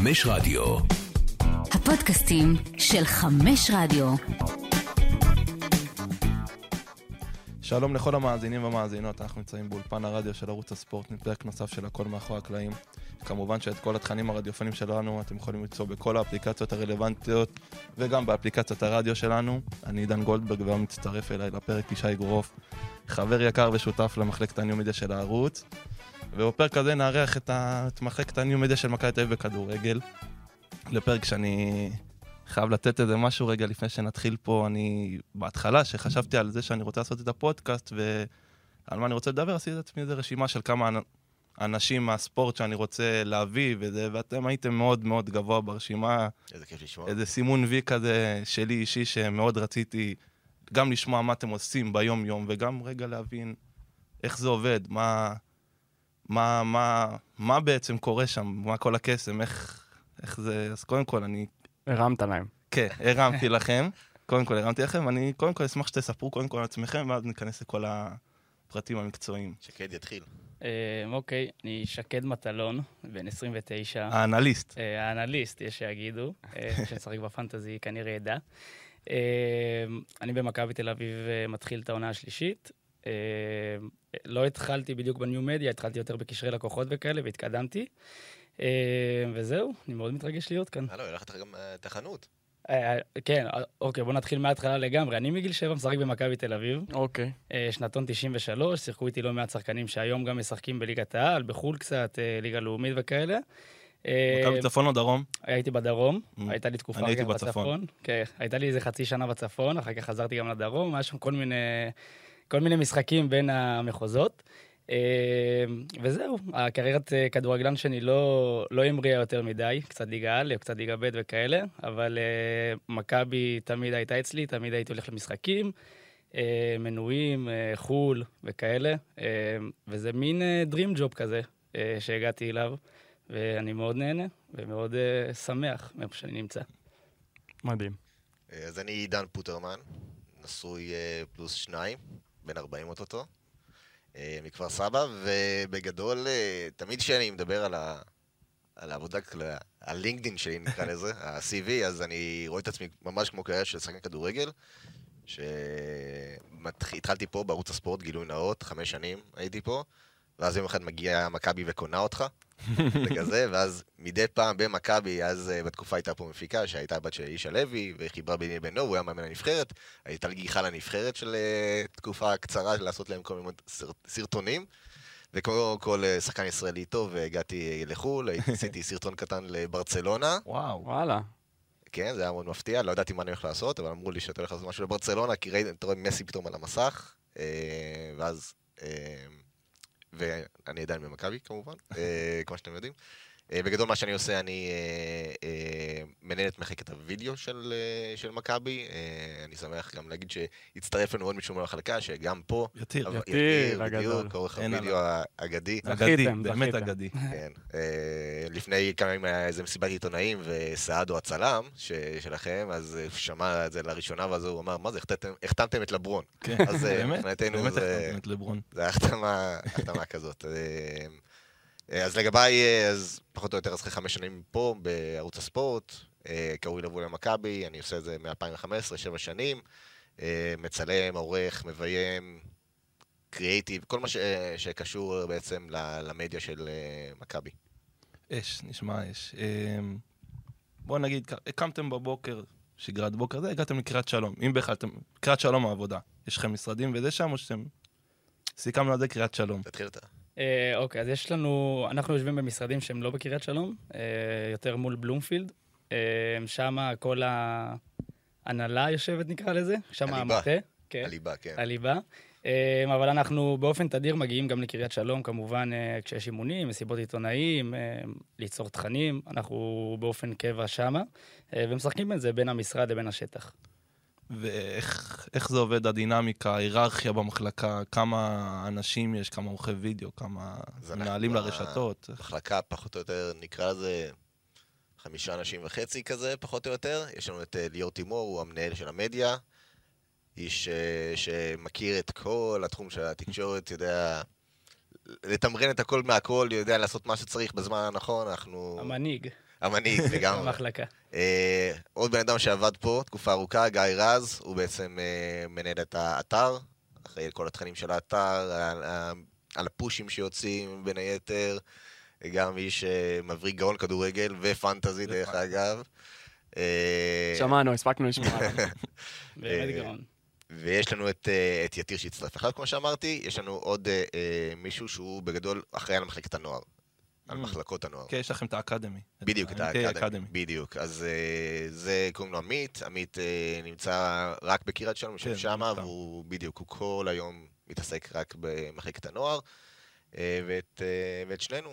חמש רדיו. הפודקאסטים של חמש רדיו. שלום לכל המאזינים והמאזינות, אנחנו נמצאים באולפן הרדיו של ערוץ הספורט, מפרק נוסף של הכל מאחורי הקלעים. כמובן שאת כל התכנים הרדיופונים שלנו אתם יכולים למצוא בכל האפליקציות הרלוונטיות וגם באפליקציית הרדיו שלנו. אני עידן גולדברג והיום מצטרף אליי לפרק ישי גורוף, חבר יקר ושותף למחלקת הניו-מדיה של הערוץ. ובפרק הזה נארח את, ה... את מחלקת הניו-מדיה של מכבי תל אביב בכדורגל. לפרק שאני חייב לתת איזה משהו רגע לפני שנתחיל פה. אני בהתחלה, שחשבתי על זה שאני רוצה לעשות את הפודקאסט ועל מה אני רוצה לדבר, עשיתי לעצמי איזה רשימה של כמה אנ- אנשים מהספורט שאני רוצה להביא, וזה, ואתם הייתם מאוד מאוד גבוה ברשימה. איזה כיף לשמוע. איזה סימון וי כזה שלי אישי שמאוד רציתי גם לשמוע מה אתם עושים ביום-יום, וגם רגע להבין איך זה עובד, מה, מה, מה, מה בעצם קורה שם, מה כל הקסם, איך, איך זה... אז קודם כל, אני... הרמת להם. כן, הרמתי לכם. קודם כל הרמתי לכם, אני קודם כל אשמח שתספרו קודם כל על עצמכם, ואז ניכנס לכל הפרטים המקצועיים. שקד יתחיל. אה, אוקיי, אני שקד מטלון, בן 29. האנליסט. אה, האנליסט, יש שיגידו, אה, שמשחק בפנטזי כנראה ידע. אני במכבי תל אביב מתחיל את העונה השלישית. אה, לא התחלתי בדיוק בניו-מדיה, התחלתי יותר בקשרי לקוחות וכאלה, והתקדמתי. אה, וזהו, אני מאוד מתרגש להיות כאן. הלו, הלכת לך גם אה, את החנות. אה, כן, אה, אוקיי, בוא נתחיל מההתחלה לגמרי. אני מגיל שבע משחק במכבי תל אביב. אוקיי. אה, שנתון 93, שיחקו איתי לא מעט שחקנים שהיום גם משחקים בליגת העל, בחו"ל קצת, אה, ליגה לאומית וכאלה. אה, מכבי צפון או דרום? הייתי בדרום, Mm. הייתה לי תקופה אני הייתי רגע בצפון. כן, הייתה לי איזה חצי שנה בצפון, אחר כך חזרתי גם לדרום, היה שם כל מיני, כל מיני משחקים בין המחוזות. אה, וזהו, הקריירת אה, כדורגלן שלי לא, לא המריאה יותר מדי, קצת ליגה א', קצת ליגה ב' וכאלה, אבל אה, מכבי תמיד הייתה אצלי, תמיד הייתי הולך למשחקים, אה, מנויים, חו"ל וכאלה, וזה מין Dream Job כזה שהגעתי אליו, ואני מאוד נהנה ומאוד שמח מאיפה שאני נמצא. מדהים. אז אני עידן פוטרמן, נשוי פלוס שניים, בן 40 אוטוטו, אה, מכפר סבא, ובגדול, אה, תמיד כשאני מדבר על ה... על העבודה, הלינקדין שלי נקרא לזה, ה-CV, אז אני רואה את עצמי ממש כמו קריירה של שחקן כדורגל, שהתחלתי פה בערוץ הספורט, גילוי נאות, חמש שנים הייתי פה, ואז יום אחד מגיע מכבי וקונה אותך, וכזה, ואז מדי פעם במכבי, אז אה, בתקופה הייתה פה מפיקה, שהייתה בת של אישה לוי, וחיברה ביני לבינו, הוא היה מאמן הנבחרת, הייתה לי גיחה לנבחרת של אה, תקופה קצרה, לעשות להם כל מיני סרט- סרטונים. וכמו כל אה, שחקן ישראלי טוב, הגעתי לחו"ל, עשיתי סרטון קטן לברצלונה, וואו. וואלה. כן, זה היה מאוד מפתיע, לא ידעתי מה אני הולך לעשות, אבל אמרו לי שאתה הולך לעשות משהו לברצלונה, כי ראיתי, אתה רואה מסי פתאום על המסך, ואז... ואני עדיין במכבי כמובן, אה, כמו שאתם יודעים. אה, בגדול מה שאני עושה, אני אה, אה, מנהל את מחלקת הוידאו של, של מכבי. אני שמח גם להגיד שהצטרף לנו עוד מישהו מהמחלקה, שגם פה... יתיר. אבל- יתיר הגדול. בדיוק, עורך אין הוידאו האגדי. אגדי, באמת. אגדי. כן. לפני כמה ימים היה איזה מסיבת עיתונאים, וסעדו הצלם ש- שלכם, אז שמע את זה לראשונה, ואז הוא אמר, מה זה, החתמתם- את לברון. כן, אז באמת, באמת זה- החתמתם את לברון. זה היה החתמה כזאת. אה, אז לגביי, אה, אז פחות או יותר, אז אחרי חמש שנים פה, בערוץ הספורט, אה, קראו לי לבוא למכבי, אני עושה את זה מ-2015, שבע שנים, מצלם, עורך, מביים, קריאייטיב, כל מה ש- שקשור בעצם ל- למדיה של מכבי. אש, נשמע אש. בוא נגיד, הקמתם בבוקר, שגרת בוקר, זה, הגעתם לקריית שלום. אם בכלל אתם, קריית שלום העבודה. יש לכם משרדים וזה שם, או שאתם... סיכמנו על זה קריית שלום. תתחיל אתה. אה, אוקיי, אז יש לנו, אנחנו יושבים במשרדים שהם לא בקריית שלום, אה, יותר מול בלומפילד. אה, שם כל ההנהלה יושבת, נקרא לזה, שם. המטה. כן. הליבה, כן. הליבה. אה, אבל אנחנו באופן תדיר מגיעים גם לקריית שלום, כמובן, אה, כשיש אימונים, מסיבות עיתונאים, אה, ליצור תכנים, אנחנו באופן קבע שמה, אה, ומשחקים את זה בין המשרד לבין השטח. ואיך איך זה עובד, הדינמיקה, ההיררכיה במחלקה, כמה אנשים יש, כמה עורכי וידאו, כמה מנהלים לרשתות. מחלקה פחות או יותר, נקרא לזה חמישה אנשים וחצי כזה, פחות או יותר. יש לנו את אה, ליאור תימור, הוא המנהל של המדיה. איש אה, שמכיר את כל התחום של התקשורת, יודע לתמרן את הכל מהכל, יודע לעשות מה שצריך בזמן הנכון, אנחנו... המנהיג. המנהיג, לגמרי. במחלקה. אה, עוד בן אדם שעבד פה תקופה ארוכה, גיא רז, הוא בעצם אה, מנהל את האתר, אחראי על כל התכנים של האתר, על, על הפושים שיוצאים בין היתר, גם איש אה, מבריק גאון כדורגל ופנטזי דרך. אגב. אה, שמענו, הספקנו לשמוע. באמת אה, גאון. ויש לנו את, אה, את יתיר שהצטרף עכשיו, כמו שאמרתי, יש לנו עוד אה, מישהו שהוא בגדול אחראי על מחלקת הנוער, על Mm. מחלקות הנוער. כן, יש לכם את האקדמי. בדיוק, את האקדמי. בדיוק. אז אה, זה, קוראים לו עמית. עמית אה, נמצא רק בקריית שלום, יושב כן, שמה, סתם. והוא בדיוק, הוא כל היום מתעסק רק במחלקת הנוער. אה, ואת, ואת שנינו.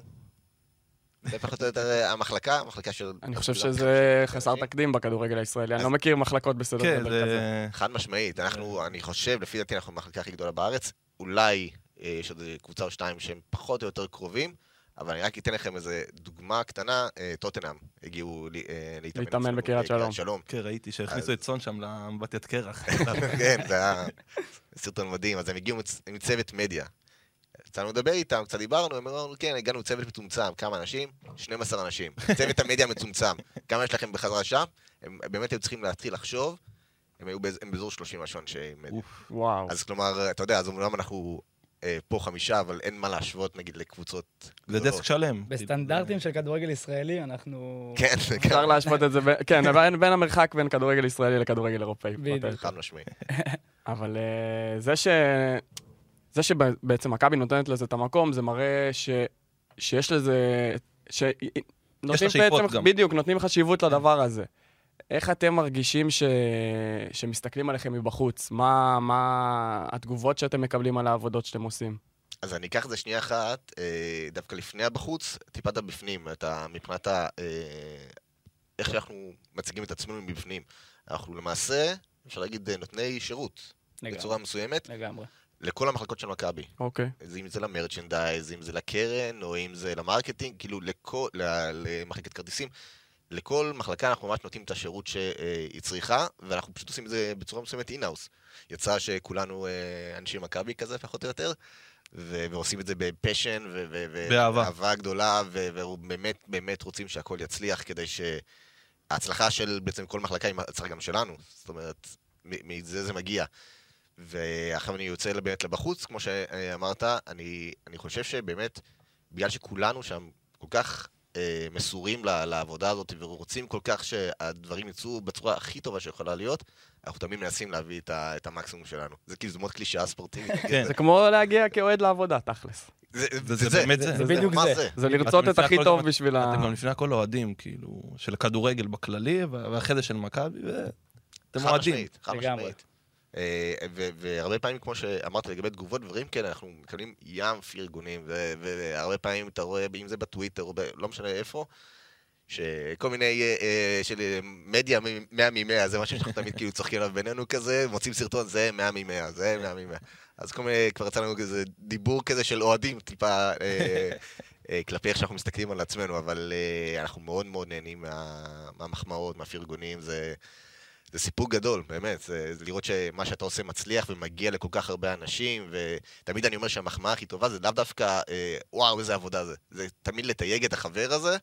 זה פחות או יותר המחלקה, המחלקה של... אני חושב שזה 50 חסר. תקדים בכדורגל הישראלי, אני לא מכיר מחלקות בסדר כן, גודל כזה. זה... חד משמעית. אנחנו, אני חושב, לפי דעתי, אנחנו המחלקה הכי גדולה בארץ. אולי יש עוד קבוצה או שתיים שהם פחות או יותר קרובים, אבל אני רק אתן לכם איזו דוגמה קטנה. אה, טוטנאם הגיעו אה, להתאמן בקריית שלום. כן, ראיתי שהכניסו את סון שם לאמבטיית קרח. כן, זה היה סרטון מדהים. אז הם הגיעו עם צוות מדיה. יצאנו לדבר איתם, קצת דיברנו, הם אמרו, כן, הגענו עם צוות מצומצם, כמה אנשים? 12 אנשים. צוות המדיה מצומצם. כמה יש לכם בחזרה שם? הם באמת היו צריכים להתחיל לחשוב, הם היו באזור- הם באזור 30 משהו אנשי מדיה. אוף. וואו. אז כלומר, אתה יודע, אז אומנם אנחנו פה חמישה, אבל אין מה להשוות נגיד לקבוצות זה. דסק שלם. בסטנדרטים של כדורגל ישראלי, אנחנו... כן, זה אפשר להשוות את זה, ב- כן, בין- המרחק בין כדורגל ישראלי לכדורגל אירופאי. בדיוק. חד משמעי. אבל אה, זה ש... זה שבעצם מכבי נותנת לזה את המקום, זה מראה ש... שיש לזה... ש... נותנים שאיפות בעצם, גם. בדיוק, נותנים חשיבות לדבר הזה. איך אתם מרגישים ש... שמסתכלים עליכם מבחוץ? מה, מה התגובות שאתם מקבלים על העבודות שאתם עושים? אז אני אקח את זה שנייה אחת, אה, דווקא לפני הבחוץ, טיפה את הבפנים, אתה מבחינת ה... אה, איך שאנחנו מציגים את עצמנו מבפנים. אנחנו למעשה, אפשר להגיד, אה, נותני שירות, לגמרי. בצורה מסוימת, לגמרי. לכל המחלקות של מכבי. אוקיי. אז אם זה ל merchandise, אם זה לקרן, או אם זה ל marketing, כאילו לכל, למחלקת כרטיסים. לכל מחלקה אנחנו ממש נותנים את השירות שהיא צריכה, ואנחנו פשוט עושים את זה בצורה מסוימת in-house. יצא שכולנו אה, אנשי מכבי כזה, פחות או יותר, ו- ועושים את זה ב passion, ו- ו- גדולה, ובאמת באמת רוצים שהכל יצליח, כדי שההצלחה של בעצם כל מחלקה היא הצלחה גם שלנו. זאת אומרת, מזה זה מגיע. ועכשיו אני יוצא באמת לבחוץ, כמו שאמרת, אני, אני חושב שבאמת, בגלל שכולנו שם כל כך אה, מסורים ל- לעבודה הזאת, ורוצים כל כך שהדברים יצאו בצורה הכי טובה שיכולה להיות, אנחנו תמיד מנסים להביא את, ה, את המקסימום שלנו. זה כאילו, זה מאוד קלישאה ספורטיבית. כן. זה כמו להגיע כאוהד לעבודה, תכלס. זה, זה באמת זה. זה בדיוק זה. זה לרצות את הכי טוב בשביל ה... אתם גם לפני הכל אוהדים, כאילו, של הכדורגל בכללי, ואחרי זה של מכבי, ואתם חד אוהדים. משמעית, חד. משמעית. אה, והרבה פעמים, כמו שאמרת לגבי תגובות, דברים כאלה, אנחנו מקבלים ים פרגונים, והרבה פעמים אתה רואה, אם זה בטוויטר או ב- לא משנה איפה, שכל מיני, אה, אה, של מדיה מ- 100 מ-100, זה משהו שאנחנו תמיד כאילו צוחקים עליו בינינו כזה, מוצאים סרטון, זה 100 מ-100, זה 100 מ-100. אז כל מיני, כבר יצא לנו כזה דיבור כזה של אוהדים, טיפה כלפי איך שאנחנו מסתכלים על עצמנו, אבל אנחנו מאוד מאוד נהנים מה- מהמחמאות, מהפרגונים, זה... זה סיפוק גדול, באמת, זה, זה לראות שמה שאתה עושה מצליח ומגיע לכל כך הרבה אנשים, ותמיד אני אומר שהמחמאה הכי טובה זה לאו דווקא, אה, וואו, איזה עבודה זה. זה תמיד לתייג את החבר הזה,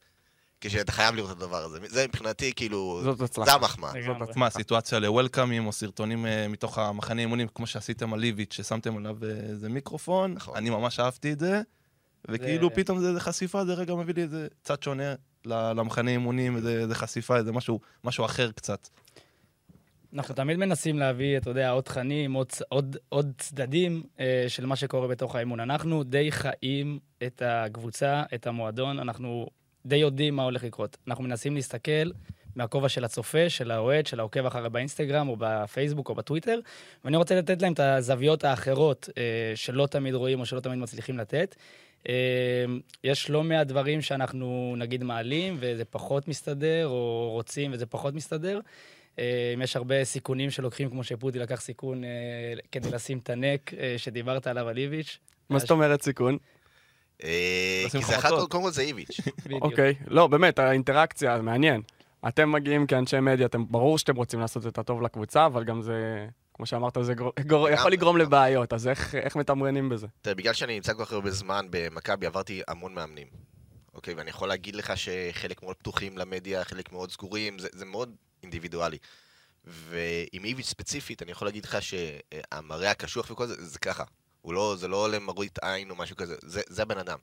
כשאתה חייב לראות את הדבר הזה. זה מבחינתי, כאילו, זאת זה. המחמאה. מה, סיטואציה לוולקאמים או סרטונים אה, מתוך המחנה אימונים, כמו שעשיתם על ליביץ', ששמתם עליו אה, איזה מיקרופון, נכון. אני ממש אהבתי את זה, וכאילו זה- פתאום זה, זה חשיפה, זה רגע מביא לי איזה צד שונה למחנה אימונים, איזה, איזה חשיפה, איזה משהו, משהו אחר קצת. אנחנו תמיד מנסים להביא, אתה יודע, עוד תכנים, עוד, עוד, עוד צדדים אה, של מה שקורה בתוך האימון. אנחנו די חיים את הקבוצה, את המועדון, אנחנו די יודעים מה הולך לקרות. אנחנו מנסים להסתכל מהכובע של הצופה, של האוהד, של העוקב אחרי באינסטגרם או בפייסבוק או בטוויטר, ואני רוצה לתת להם את הזוויות האחרות אה, שלא תמיד רואים או שלא תמיד מצליחים לתת. אה, יש לא מעט דברים שאנחנו נגיד מעלים וזה פחות מסתדר, או רוצים וזה פחות מסתדר. אה, יש הרבה סיכונים שלוקחים, כמו שפוטי לקח סיכון אה, כדי לשים את הנק אה, שדיברת עליו על איביץ'. מה זאת אומרת סיכון? כי זה אחד, חבטות. קודם כל זה איביץ'. אוקיי. לא, באמת, האינטראקציה, מעניין. אתם מגיעים כאנשי מדיה, אתם, ברור שאתם רוצים לעשות את הטוב לקבוצה, אבל גם זה, כמו שאמרת, זה. יכול לגרום לבעיות, אז איך, איך מתמרנים בזה? תראה, בגלל שאני נמצא כל כך הרבה זמן במכבי, עברתי המון מאמנים. אוקיי, ואני יכול להגיד לך שחלק מאוד פתוחים למדיה, חלק מאוד סגורים, זה, זה מאוד אינדיבידואלי. ועם איביץ' ספציפית, אני יכול להגיד לך שהמראה הקשוח וכל זה, זה ככה. הוא לא, זה לא למראית עין או משהו כזה, זה, זה הבן אדם.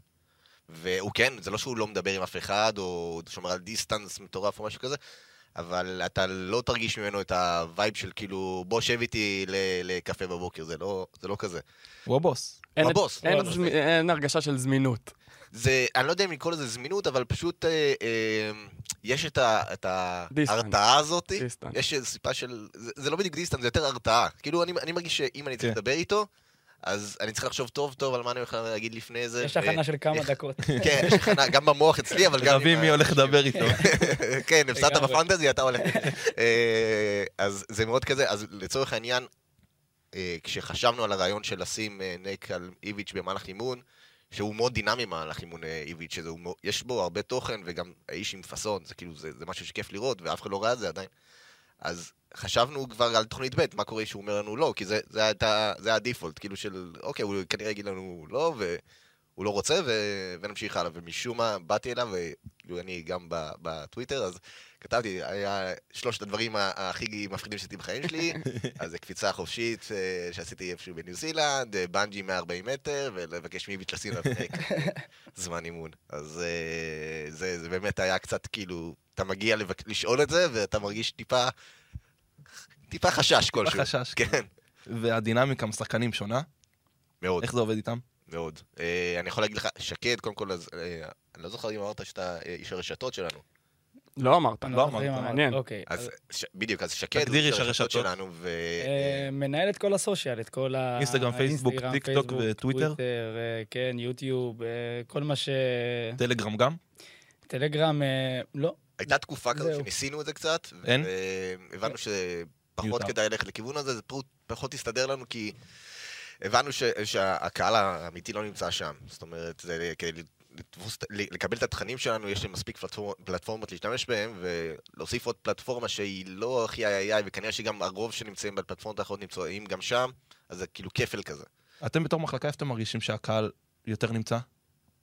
והוא כן, זה לא שהוא לא מדבר עם אף אחד, או שומר על דיסטנס מטורף או משהו כזה, אבל אתה לא תרגיש ממנו את ה vibe של כאילו, בוא שב איתי לקפה בבוקר, זה לא, זה לא כזה. הוא הבוס. אין- הבוס, אין הבוס. זמי- אין הרגשה של זמינות. זה, אני לא יודע אם לקרוא לזה זמינות, אבל פשוט אה, אה, יש את, ה, את. ההרתעה הזאת. דיסטנס. יש איזו סוג של... זה, זה לא בדיוק דיסטנס, זה יותר הרתעה. כאילו, אני, אני מרגיש שאם אני צריך כן. לדבר איתו, אז אני צריך לחשוב טוב טוב על מה אני הולך להגיד לפני זה. יש ו- הכנה של כמה איך- דקות. כן, יש הכנה, גם במוח אצלי, אבל גם... רבים מי הולך לדבר איתו. כן, הפסדת. בפנטזי, אתה הולך. אה, אז זה מאוד כזה, אז לצורך העניין, אה, כשחשבנו על הרעיון של לשים אה, נק על איביץ' במהלך אימון, שהוא מאוד דינמי במהלך אימון אה, איביץ', שזה הוא מאוד- יש בו הרבה תוכן, וגם האיש עם פאסון, זה כאילו, זה זה משהו שכיף לראות, ואף אחד לא ראה את זה עדיין. אז חשבנו כבר על תוכנית ב', מה קורה שהוא אומר לנו לא, כי זה, זה, זה היה הדיפולט, כאילו של, אוקיי, הוא כנראה יגיד לנו לא, והוא לא רוצה, ו, ונמשיך הלאה. ומשום מה באתי אליו, וכאילו אני גם בטוויטר, אז כתבתי, היה שלושת הדברים הכי מפחידים שעשיתי בחיים שלי, אז זה קפיצה חופשית אה, שעשיתי איפשהו בניו זילנד, אה, בנג'י 140 מטר, ולבקש מאיביץ' לשים לה זמן אימון. אז אה, זה, זה באמת היה קצת כאילו, אתה מגיע לבק... לשאול את זה, ואתה מרגיש טיפה, טיפה חשש כלשהו. חשש. כן, והדינמיקה עם השחקנים שונה? מאוד, איך זה עובד איתם? מאוד. אני יכול להגיד לך, שקד, קודם כל, אני לא זוכר אם אמרת שאתה איש הרשתות שלנו. לא אמרת. לא אם אמרת. מעניין. אוקיי. אז ש... בדיוק, אז שקד הוא תגדיר איש איש הרשתות. שלנו, ו... אה, מנהל את כל ה social, את כל ה... אינסטגרם, פייסבוק, האינסטגרם, טיק טוק פייסבוק, וטוויטר? טוויטר, אה, כן, יוטיוב, אה, כל מה ש... טלגרם גם? טלגרם, אה, לא. הייתה תקופה כזאת. שניסינו את זה קצת, אין? והבנו שפחות. כדאי ללכת לכיוון הזה, זה פחות- פחות הסתדר לנו, כי הבנו ש- שהקהל האמיתי לא נמצא שם. זאת אומרת, זה כדי לתפוס, לקבל את התכנים שלנו, יש לי מספיק פלטפור- פלטפורמות להשתמש בהם, ולהוסיף עוד פלטפורמה שהיא לא הכי איי איי, וכנראה שגם הרוב שנמצאים בפלטפורמות האחרות נמצאים גם שם, אז זה כאילו כפל כזה. אתם בתור מחלקה, איפה אתם מרגישים שהקהל יותר נמצא?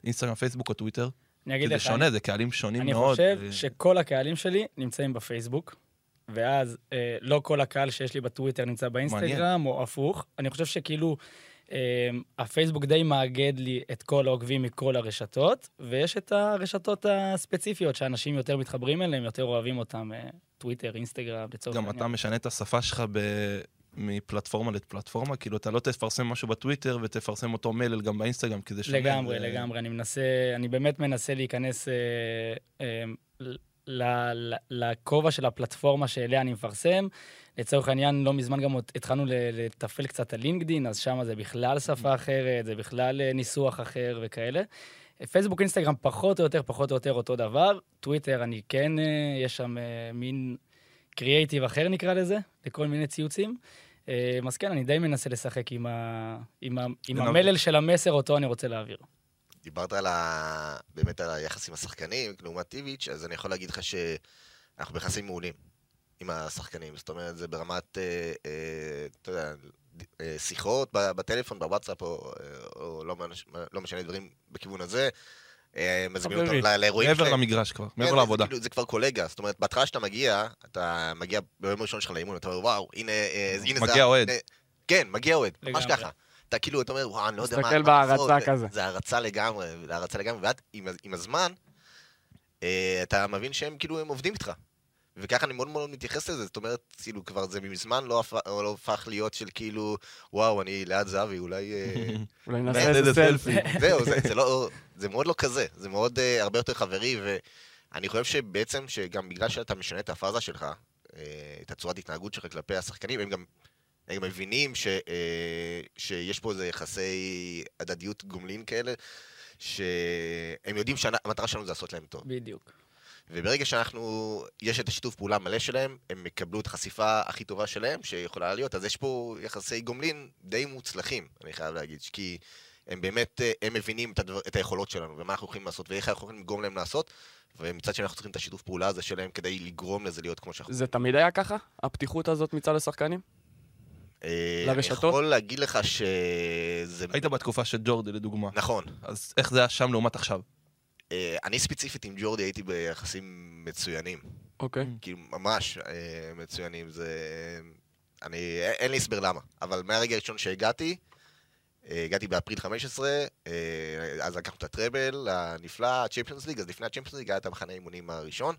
אינסטגרם, פייסבוק או טוויטר? אני כי אגיד זה לך, שונה, זה קהלים שונים אני מאוד. חושב ו- שכל הקהלים שלי נמצאים בפייסבוק, ואז אה, לא כל הקהל שיש לי בטוויטר נמצא באינסטגרם, או הפוך. אני חושב שכאילו, הפייסבוק די מאגד לי את כל העוקבים מכל הרשתות, ויש את הרשתות הספציפיות שאנשים יותר מתחברים אליהם, יותר אוהבים אותם, אה, טוויטר, אינסטגרם, לצורך גם העניין. אתה משנה את השפה שלך ב- מפלטפורמה לפלטפורמה, כאילו אתה לא תפרסם משהו בטוויטר ותפרסם אותו מלל גם באינסטגרם, כי זה שונה. לגמרי, זה- לגמרי. אני מנסה, אני באמת מנסה להיכנס אה, אה, לכובע של הפלטפורמה שאליה אני מפרסם. לצורך העניין, לא מזמן גם התחלנו לתפעל קצת על לינקדין, אז שם זה בכלל שפה אחרת, זה בכלל אה, ניסוח אחר וכאלה. פייסבוק, אינסטגרם פחות או יותר, פחות או יותר אותו דבר. טוויטר, אני כן, אה, יש שם אה, מין קריאייטיב אחר נקרא לזה, לכל מיני ציוצים. אז כן, אני די מנסה לשחק עם, ה... עם, ה... עם המלל של המסר אותו אני רוצה להעביר. דיברת על ה... באמת על היחס עם השחקנים, לעומת איביץ', אז אני יכול להגיד לך שאנחנו ביחסים מעולים עם השחקנים. זאת אומרת, זה ברמת, אה, אה, אתה יודע, אה, שיחות בטלפון, בוואטסאפ, או, אה, או לא, לא משנה דברים בכיוון הזה. אה, מזמינים אותם חברי. ל- לאירועים מעבר. למגרש כבר, כן, מעבר זה- לעבודה. זה, כאילו, זה כבר קולגה, זאת אומרת, בהתחלה שאתה מגיע, אתה מגיע ביום הראשון שלך לאימון, אתה אומר, וואו, הנה, אה, הנה זה... מגיע אוהד. כן, מגיע אוהד, ממש. ככה. אתה כאילו, אתה אומר, וואו, אני לא יודע מה... מסתכל בהערצה לעשות." כזה. זה הערצה לגמרי, זה הערצה לגמרי, ועד עם, הזמן, אה, אתה מבין שהם כאילו, הם עובדים איתך. וככה אני מאוד מאוד מתייחס לזה, זאת אומרת, כאילו, כבר זה מזמן לא הפך, לא הפך להיות של כאילו, וואו, אני ליד זהבי, אולי... אה, אולי נעשה איזה איזה סלפי. זהו, זה, זה, לא, זה מאוד לא כזה, זה מאוד uh, הרבה יותר חברי, ואני חושב שבעצם, שגם בגלל שאתה משנה את הפאזה שלך, uh, את הצורת התנהגות שלך כלפי השחקנים, הם גם, הם גם מבינים ש, uh, שיש פה איזה יחסי הדדיות גומלין כאלה, שהם יודעים שהמטרה שלנו זה לעשות להם טוב. בדיוק. וברגע שאנחנו, יש את השיתוף פעולה המלא שלהם, הם יקבלו את החשיפה הכי טובה שלהם שיכולה להיות, אז יש פה יחסי גומלין די מוצלחים, אני חייב להגיד, כי הם באמת, אה, הם מבינים את, הדבר, את היכולות שלנו, ומה אנחנו יכולים לעשות, ואיך אנחנו יכולים לגרום להם לעשות, ומצד שני אנחנו צריכים את השיתוף פעולה הזה שלהם כדי לגרום לזה להיות כמו שאנחנו... זה תמיד היה ככה? הפתיחות הזאת מצד השחקנים? אה, לרשתות? אני יכול להגיד לך שזה... היית בתקופה של ג'ורדי לדוגמה, נכון. אז איך זה היה שם לעומת עכשיו? אה, אני ספציפית עם ג'ורדי הייתי ביחסים מצוינים. אוקיי. כאילו, ממש אה, מצוינים. זה... אני... אין לי הסבר למה. אבל מהרגע הראשון שהגעתי, אה, הגעתי באפריל 15, אה, אז לקחנו את הטראבל הנפלא, הצ'מפיונס ליג, אז לפני הצ'מפיונס ליג היה את המחנה האימונים הראשון.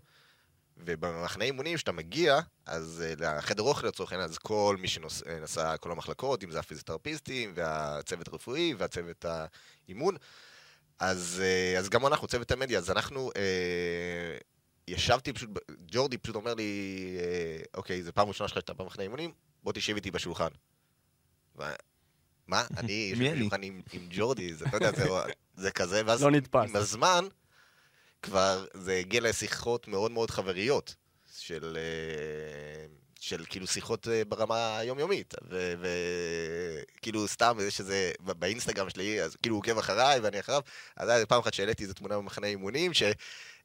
ובמחנה אימונים, כשאתה מגיע, אז uh, לחדר אוכל לצורך העניין, אז כל מי שנסע, כל המחלקות, אם זה הפיזיותרפיסטים, והצוות הרפואי, והצוות האימון, אז, uh, אז גם אנחנו, צוות המדיה, אז אנחנו, uh, ישבתי פשוט, ג'ורדי פשוט אומר לי, uh, אוקיי, זו פעם ראשונה שלך שאתה במחנה אימונים, בוא תשב איתי בשולחן. מה? אני יושב? בשולחן עם, עם ג'ורדי, זה, אתה יודע, זה, זה כזה, ואז לא נתפס. עם הזמן, כבר זה הגיע לשיחות מאוד מאוד חבריות, של, אה, של כאילו שיחות אה, ברמה היומיומית, וכאילו סתם יש איזה, באינסטגרם שלי, אז כאילו הוא עוקב אחריי ואני אחריו, אז היה פעם אחת שהעליתי איזה תמונה במחנה אימונים,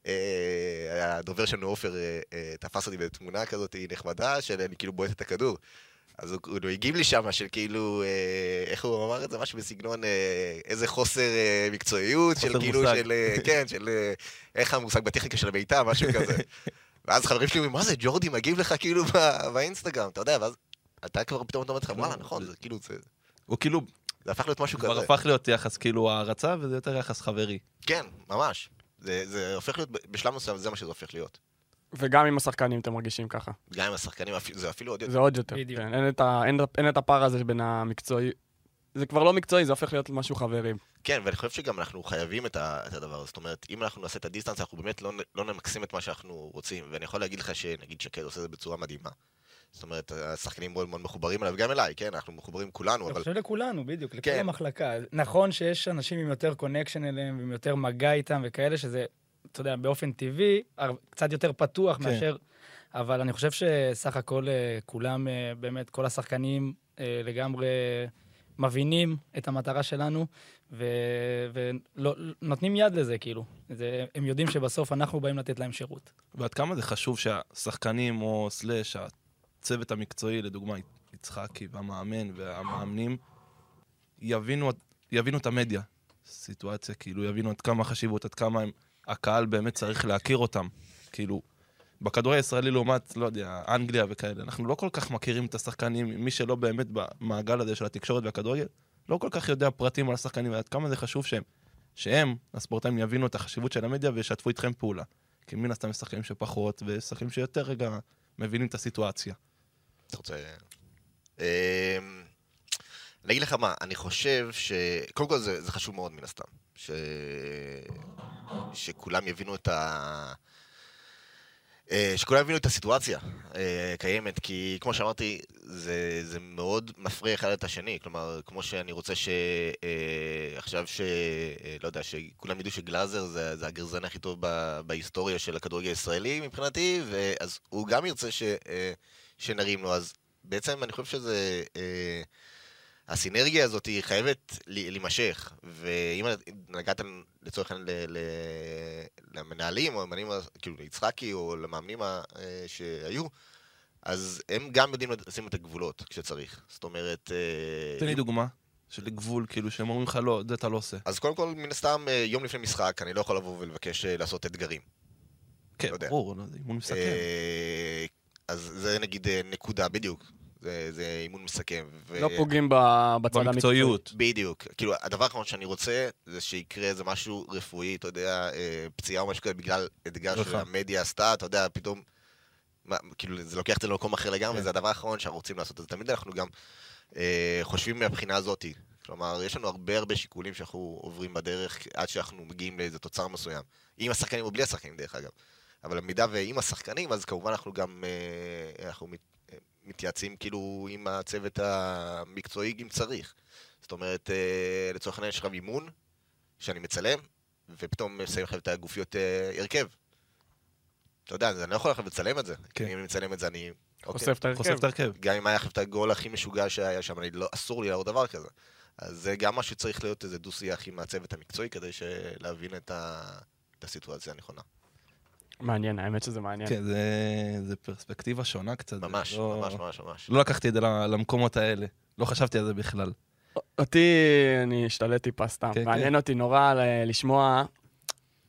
שהדובר שלנו עופר אה, אה, תפס אותי בתמונה כזאת נחמדה, של אני כאילו בועט את הכדור. אז הוא, הוא הגיב לי שם של כאילו, אה, איך הוא אמר את זה? משהו בסגנון אה, איזה חוסר אה, מקצועיות, של חוסר כאילו, מושג. של, אה, כן, של אה, איך המושג בטכניקה של הביתה, משהו כזה. ואז חברים שלי אומרים, מה זה, ג'ורדי מגיב לך כאילו באינסטגרם, אתה יודע, ואז אתה כבר פתאום אומר לך, וואלה, נכון, זה כאילו, זה, הוא כאילו זה הפך להיות משהו כבר כזה. הפך להיות יחס כאילו הערצה, וזה יותר יחס חברי. כן, ממש. זה, זה הופך להיות, בשלב מסוים זה מה שזה הופך להיות. וגם עם השחקנים אתם מרגישים ככה. גם עם השחקנים, זה אפילו עוד יותר. זה עוד יותר. בדיוק. כן, אין את ה- אין- אין את הפער הזה בין המקצועי. זה כבר לא מקצועי, זה הופך להיות משהו חברים. כן, ואני חושב שגם אנחנו חייבים את, ה, את הדבר הזה. זאת אומרת, אם אנחנו נעשה את הדיסטנס, אנחנו באמת לא, לא נמקסם את מה שאנחנו רוצים. ואני יכול להגיד לך שנגיד שקד עושה את זה בצורה מדהימה. זאת אומרת, השחקנים מאוד מאוד מחוברים אליו, גם אליי, כן? אנחנו מחוברים כולנו, אני אבל... חושב לכולנו, בדיוק, לכל כן. המחלקה. נכון שיש אנשים עם יותר קונקשן אליהם, ועם יותר מגע איתם וכאלה, שזה, אתה יודע, באופן טבעי, קצת יותר פתוח כן. מאשר... אבל אני חושב שסך הכל אה, כולם, אה, באמת, כל השחקנים אה, לגמרי מבינים את המטרה שלנו, ונותנים יד לזה, כאילו. זה, הם יודעים שבסוף אנחנו באים לתת להם שירות. ועד כמה זה חשוב שהשחקנים, או סלאש, הצוות המקצועי, לדוגמה, יצחקי והמאמן והמאמנים, יבינו, יבינו את המדיה. סיטואציה, כאילו, יבינו עד כמה החשיבות, עד כמה הם, הקהל באמת צריך להכיר אותם. כאילו, בכדורגל הישראלי לעומת, לא יודע, אנגליה וכאלה, אנחנו לא כל כך מכירים את השחקנים, מי שלא באמת במעגל הזה של התקשורת והכדורגל, לא כל כך יודע פרטים על השחקנים, ועד כמה זה חשוב שהם, שהם, הספורטאים, יבינו את החשיבות של המדיה וישתפו איתכם פעולה. כי מן הסתם יש שחקנים שפחות, ויש שחקנים שיותר רגע מבינים את הסיטואציה. אתה רוצה... אמ, אני אגיד לך מה, אני חושב ש... קודם כל זה, חשוב מאוד מן הסתם. שכולם יבינו את ה... אה, שכולם יבינו את הסיטואציה אה, קיימת, כי כמו שאמרתי, זה, זה מאוד מפריע אחד את השני. כלומר, כמו שאני רוצה ש... אה, עכשיו ש... אה, לא יודע, שכולם ידעו שגלאזר זה, זה הגרזן הכי טוב בהיסטוריה של הכדורגל הישראלי מבחינתי, ואז הוא גם ירצה ש... שנרים לו, אז בעצם אני חושב שזה... הסינרגיה הזאת היא חייבת להימשך, ואם נגעת לצורך העניין למנהלים, או למאמנים, כאילו ליצחקי, או למאמנים אה, שהיו, אז הם גם יודעים לשים את הגבולות כשצריך. זאת אומרת... אה, תן לי דוגמה של גבול, כאילו, שהם אומרים לך, לא, זה אתה לא עושה. אז קודם כל, מן הסתם, אה, יום לפני משחק, אני לא יכול לבוא ולבקש לעשות אתגרים. כן, לא. ברור, לא, זה אימון מסכם. אז זה נגיד נקודה, בדיוק. זה, זה אימון מסכם. ו- לא פוגעים ב- בצד המקצועי. במקצועיות. בדיוק. כאילו, הדבר האחרון שאני רוצה, זה שיקרה איזה משהו רפואי, אתה יודע, אה, פציעה או משהו כזה, בגלל אתגר נכון. שהמדיה עשתה, אתה יודע, פתאום... מה, כאילו, זה לוקח את זה למקום אחר לגמרי, כן. וזה הדבר האחרון שאנחנו רוצים לעשות. אז תמיד אנחנו גם אה, חושבים מהבחינה הזאת. כלומר, יש לנו הרבה הרבה שיקולים שאנחנו עוברים בדרך עד שאנחנו מגיעים לאיזה תוצר מסוים. עם השחקנים או בלי השחקנים, דרך אגב. אבל במידה ועם השחקנים, אז כמובן אנחנו גם אה, אנחנו מת, מתייעצים כאילו עם הצוות המקצועי אם צריך. זאת אומרת, אה, לצורך העניין יש לך אימון, שאני מצלם, ופתאום שמים לך את הגופיות אה, הרכב. אתה יודע, אני לא יכול עכשיו לצלם את זה. כן. אם אני מצלם את זה, אני... אוקיי. חושף את ההרכב. גם אם היה עכשיו את הגול הכי משוגע שהיה שם, אני לא, אסור לי להראות דבר כזה. אז זה גם משהו שצריך להיות איזה דו-שיח עם הצוות המקצועי, כדי להבין את, ה... את הסיטואציה הנכונה. מעניין, האמת שזה מעניין. כן, זה, זה פרספקטיבה שונה קצת. ממש, לא, ממש, ממש, ממש. לא לקחתי את זה למקומות האלה. לא חשבתי על זה בכלל. אותי, אני אשתלט טיפה סתם. כן, מעניין אותי נורא ל- לשמוע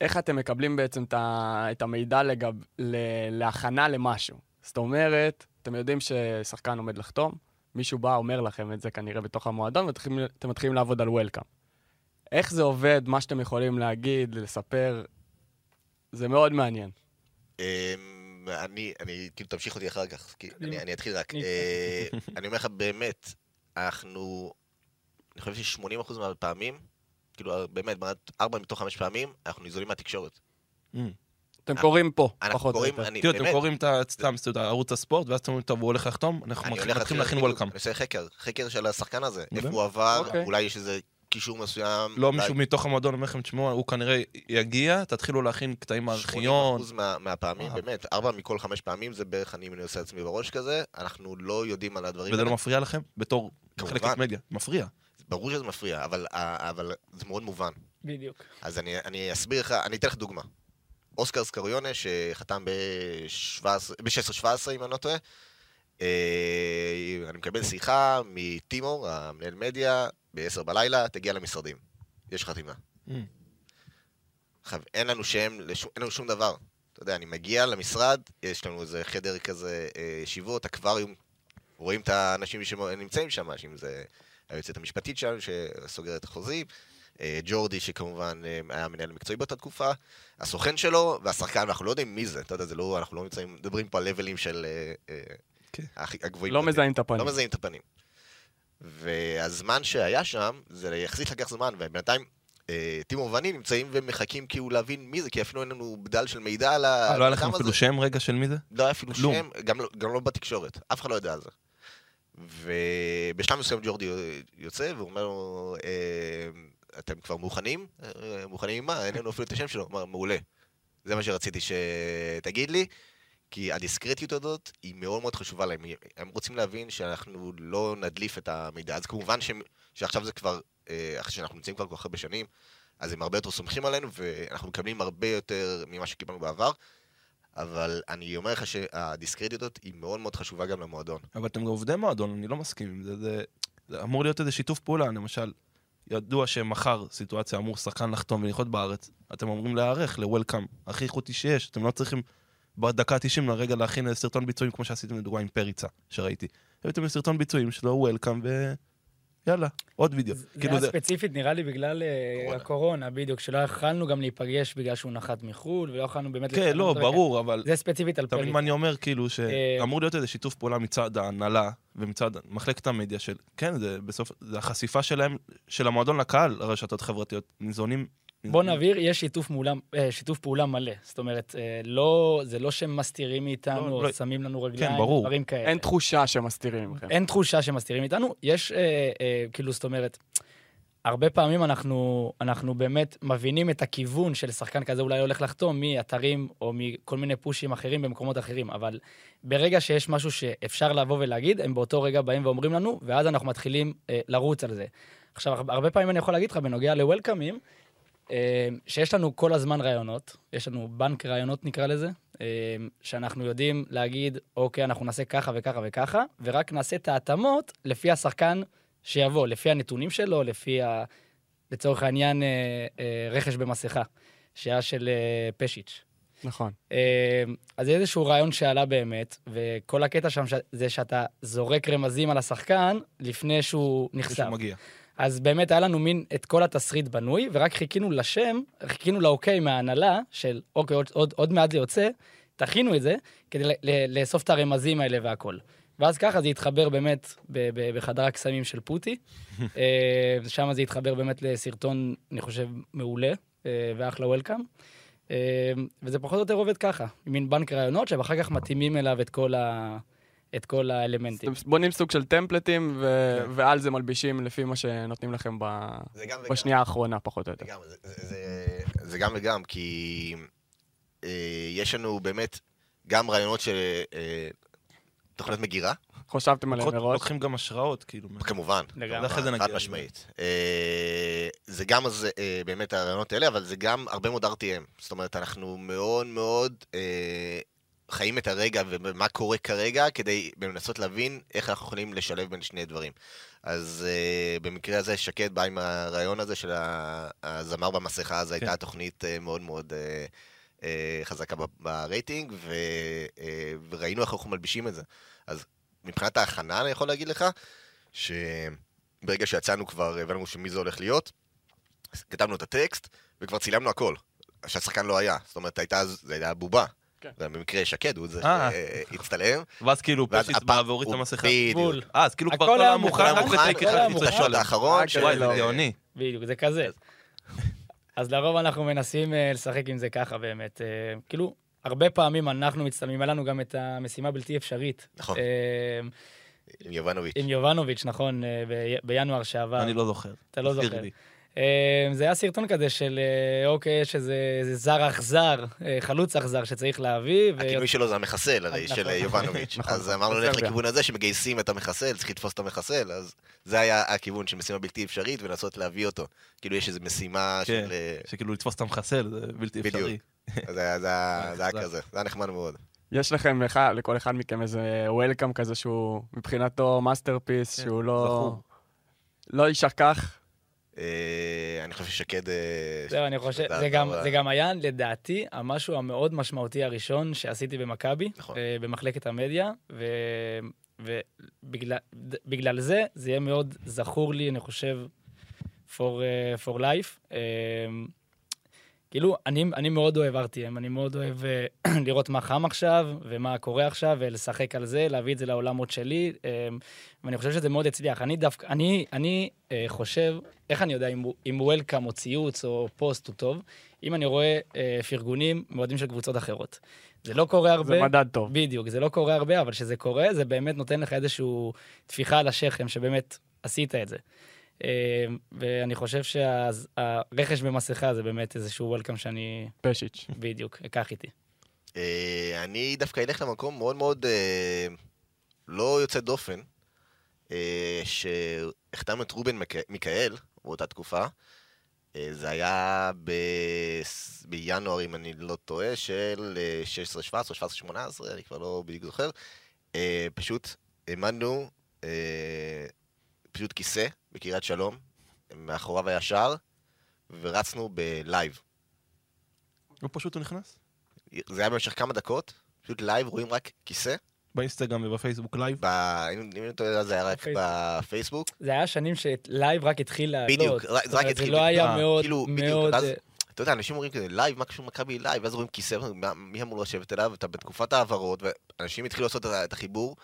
איך אתם מקבלים בעצם את המידע לגב, ל, להכנה למשהו. זאת אומרת, אתם יודעים ששחקן עומד לחתום, מישהו בא, אומר לכם את זה כנראה בתוך המועדון, ואתם מתחילים לעבוד על וולקאם. איך זה עובד, מה שאתם יכולים להגיד, לספר, זה מאוד מעניין. אמ, אני, אני, כאילו, תמשיך אותי אחר כך, כי. אני, אני אתחיל רק. אני- אה, אני אומר לך, באמת, אנחנו, אני חושב ש-80% מהפעמים, כאילו, באמת, ברמת 4 מתוך 5 פעמים, אנחנו ניזונים מהתקשורת. Mm. אתם קוראים פה, פחות או יותר. אני, כאילו, אתם באמת, קוראים סתם סתם, ערוץ הספורט, ואז אתם אומרים, טוב, הוא הולך לחתום, אנחנו מתחילים להכין וולקאם. אני עושה חקר, חקר של השחקן הזה, איפה באמת? הוא עבר, אוקיי. אולי יש איזה קישור מסוים. לא מישהו מתוך המועדון אומר לכם, תשמעו, הוא כנראה יגיע, תתחילו להכין קטעים מהארכיון. 80% מה, מהפעמים, וואו. באמת, 4 מכל 5 פעמים זה בערך אני עושה לעצמי בראש כזה, אנחנו לא יודעים על הדברים וזה האלה. לא מפריע לכם? בתור. מחלקת מדיה. מפריע. ברור שזה מפריע, אבל, אבל זה מאוד מובן. בדיוק. אז אני, אני אסביר לך, אני אתן לך דוגמה. אוסקר סקריונה, שחתם ב-16-17, אם אני לא טועה, אה, אני מקבל שיחה מטימור, המנהל מדיה, ב-10 בלילה, תגיע למשרדים. יש חתימה. Mm. עכשיו, אין לנו שם, אין לנו שום דבר. אתה יודע, אני מגיע למשרד, יש לנו איזה חדר כזה, אה, ישיבות, אקווריום, רואים את האנשים שנמצאים שם, אם זה היועצת המשפטית שלנו שסוגרת את החוזים, אה, ג'ורדי שכמובן אה, היה המנהל המקצועי באותה תקופה, הסוכן שלו והשחקן, ואנחנו לא יודעים מי זה, אתה יודע, זה לא, אנחנו לא נמצאים, מדברים פה על לבלים של אה, אה, כן. הגבוהים. לא. מזהים את הפנים. לא מזהים את הפנים. והזמן שהיה שם, זה יחסית לקח זמן, ובינתיים אה, טימו ואני נמצאים ומחכים כאילו להבין מי זה, כי אפילו אין לנו בדל של מידע על אה, הבן לא היה לכם. אפילו שם רגע של מי זה? לא היה אפילו כלום. שם, גם לא, גם לא בתקשורת, אף אחד לא יודע על זה. ובשלב מסוים ג'ורדי יוצא, והוא אומר לו, אה, אתם כבר מוכנים? אה, מוכנים עם מה? אין לנו אפילו את השם שלו. הוא אמר, מעולה. זה מה שרציתי שתגיד לי, כי הדיסקרטיות הזאת היא מאוד מאוד חשובה להם. הם רוצים להבין שאנחנו לא נדליף את המידע. אז כמובן ש... שעכשיו זה כבר, אה, אחרי שאנחנו נמצאים כבר כל כך הרבה שנים, אז הם הרבה יותר סומכים עלינו, ואנחנו מקבלים הרבה יותר ממה שקיבלנו בעבר. אבל אני אומר לך שהדיסקרטיות הזאת היא מאוד מאוד חשובה גם למועדון. אבל אתם עובדי מועדון, אני לא מסכים עם זה. זה, זה אמור להיות איזה שיתוף פעולה, למשל, ידוע שמחר סיטואציה אמור שחקן לחתום ולחיות בארץ, אתם אמורים להיערך ל-Welcome, הכי איכותי שיש, אתם לא צריכים בדקה ה-90 לרגע להכין סרטון ביצועים כמו שעשיתם לדוגמה עם פריצה, שראיתי. הבאתם סרטון ביצועים שלו, Welcome, ויאללה, עוד וידאו. זה כאילו היה זה, ספציפית, נראה לי, בגלל אה, קורונה. הקורונה, בדיוק, שלא יכלנו גם להיפגש בגלל שהוא נחת מחו"ל, ולא יכלנו באמת... כן, לא. ברור, אבל זה ספציפית על אתה מבין פריצה. מה אני אומר? כאילו אה, שאמור להיות איזה שיתוף פעולה מצד ההנהלה ומצד מחלקת המדיה של, כן, זה בסוף, זה החשיפה שלהם, של המועדון לקהל, הרשתות החברתיות, ניזונים. בוא נבהיר, יש שיתוף, מעולה, אה, שיתוף פעולה מלא. זאת אומרת, אה, לא, זה לא שהם מסתירים מאיתנו, לא, או לא. שמים לנו רגליים, ברור. דברים כאלה. אין תחושה שמסתירים מכם. אין תחושה שמסתירים מאיתנו. יש, אה, אה, כאילו, זאת אומרת, הרבה פעמים אנחנו, אנחנו באמת מבינים את הכיוון של שחקן כזה אולי הולך לחתום מאתרים או מכל מיני פושים אחרים במקומות אחרים, אבל ברגע שיש משהו שאפשר לבוא ולהגיד, הם באותו רגע באים ואומרים לנו, ואז אנחנו מתחילים אה, לרוץ על זה. עכשיו, הר- הרבה פעמים אני יכול להגיד לך, בנוגע לוולקאמים, שיש לנו כל הזמן רעיונות, יש לנו בנק רעיונות נקרא לזה, אה, שאנחנו יודעים להגיד, אוקיי, אנחנו נעשה ככה וככה וככה, ורק נעשה את ההתאמות לפי השחקן שיבוא, לפי הנתונים שלו, לפי, ה... לצורך העניין, אה, אה, רכש במסכה, שהיה של אה, פשיץ'. נכון. אה, אז זה איזשהו רעיון שעלה באמת, וכל הקטע שם. זה שאתה זורק רמזים על השחקן לפני שהוא נחשף. שהוא מגיע. אז באמת היה לנו מין את כל התסריט בנוי, ורק חיכינו לשם, חיכינו לאוקיי מההנהלה, של אוקיי, עוד, עוד, עוד מעט זה יוצא, תכינו את זה, כדי לאסוף את הרמזים האלה והכל. ואז ככה זה התחבר באמת ב- ב- בחדר הקסמים של פוטי. אה, שם זה התחבר באמת לסרטון, אני חושב, מעולה, אה, ואחלה וולקאם. אה, וזה פחות או יותר עובד ככה, מין בנק רעיונות, שאחר כך מתאימים אליו את כל, ה... את כל האלמנטים. אתם בונים סוג של טמפלטים, ו- כן. ועל זה מלבישים לפי מה שנותנים לכם ב- זה גם וגם. בשנייה האחרונה, פחות או יותר. זה, זה, זה, זה גם וגם, כי אה, יש לנו באמת גם רעיונות של אה, תוכניות מגירה, חשבתם עליהם מראש? לוקחים גם השראות, כאילו. כמובן. לגמרי. אחרי זה חד נגיע. משמעית. אה, זה גם אז, אה, באמת הרעיונות האלה, אבל זה גם הרבה מאוד RTM. זאת אומרת, אנחנו מאוד מאוד אה, חיים את הרגע ומה קורה כרגע, כדי לנסות להבין איך אנחנו יכולים לשלב בין שני דברים. אז uh, במקרה הזה שקד בא עם הרעיון הזה של הזמר במסכה, זו כן. הייתה תוכנית uh, מאוד מאוד uh, uh, חזקה ברייטינג, ו, uh, וראינו איך אנחנו מלבישים את זה. אז מבחינת ההכנה אני יכול להגיד לך, שברגע שיצאנו כבר הבנו שמי זה הולך להיות, כתבנו את הטקסט, וכבר צילמנו הכל. שהשחקן לא היה, זאת אומרת, הייתה, זה היה בובה. כן. זה במקרה שקד, הוא זה אה. שהצטלם. ואז כאילו פשיסט בא והוריד את המסכה. בדיוק. אה, אז כאילו כבר כל היה מוכן, רק לטייק הכל אחד שולם. האחרון, של- וואי, זה. גאוני. בדיוק, זה כזה. אז לרוב אנחנו מנסים אה, לשחק עם זה ככה באמת. אה, כאילו, הרבה פעמים אנחנו מצטלמים, היה לנו גם את המשימה הבלתי אפשרית. נכון. אה, עם יובנוביץ'. עם יובנוביץ', נכון, אה, בינואר שעבר. אני לא זוכר. אתה לא זוכר. אה, זה היה סרטון כזה של, אה, אוקיי, יש איזה זר אכזר, אה, חלוץ אכזר שצריך להביא. ו- הכינוי שלו זה המחסל, הרי, נכון. של יובנוביץ'. נכון, אז אמרנו ללכת בסרביה. לכיוון הזה שמגייסים את המחסל, צריך לתפוס את המחסל, אז זה היה הכיוון של משימה בלתי אפשרית ולנסות להביא אותו. כאילו יש איזו משימה כן. של... שכאילו לתפוס את המחסל, זה בלתי בדיוק. אפשרי. היה- זה היה. כזה, זה היה נחמד מאוד. יש לכם, לך, לכל אחד מכם איזה welcome כזה שהוא מבחינתו masterpiece, כן, שהוא לא... לא יישכח. אה, אני חושב ששקד... אה, זהו, אני חושב, זה- גם, זה- זה גם היה לדעתי המשהו המאוד משמעותי הראשון שעשיתי במכבי, נכון. אה, במחלקת המדיה, ובגלל בגלל זה, זה יהיה מאוד זכור לי, אני חושב, for, אה, for life. אה, כאילו, אני, אני מאוד אוהב RTM, אני מאוד אוהב אה, לראות מה חם עכשיו, ומה קורה עכשיו, ולשחק על זה, להביא את זה לעולמות שלי, אה, ואני חושב שזה מאוד הצליח. אני דווקא, אני, אני אה, חושב, איך אני יודע אם, אם וולקאם או ציוץ או פוסט הוא טוב? אם אני רואה אה, פרגונים מאוהדים של קבוצות אחרות. זה לא קורה הרבה. זה מדד טוב. בדיוק, זה לא קורה הרבה, אבל כשזה קורה, זה באמת נותן לך איזושהי טפיחה על השכם, שבאמת עשית את זה. אה, ואני חושב שהרכש במסכה זה באמת איזשהו וולקאם שאני פשיץ'. בדיוק אקח איתי. אה, אני דווקא אלך למקום מאוד מאוד אה, לא יוצא דופן, אה, שהחתמנו את רובן מיכאל באותה תקופה. זה היה ב... בינואר, אם אני לא טועה, של אה, 16-17, 17-18, אני כבר לא בדיוק זוכר. פשוט העמדנו פשוט כיסא בקריית שלום, מאחוריו היה שער, ורצנו בלייב. ופשוט הוא נכנס. זה היה במשך כמה דקות, פשוט לייב, רואים רק כיסא. באינסטגרם ובפייסבוק לייב. ב... אם אם אתה יודע, זה היה רק בפייסבוק. זה היה שנים שלייב רק התחיל לעלות. בדיוק, זאת רק- זה רק התחיל זה לא היה אה, מאוד, כאילו, בדיוק, מאוד... אה, אתה יודע, אנשים אומרים כזה, לייב, מה קשור מכבי לייב? ואז רואים כיסא, ואומרים, "מה- מי אמור לשבת אליו? אתה בתקופת ההעברות, ואנשים התחילו לעשות את החיבור,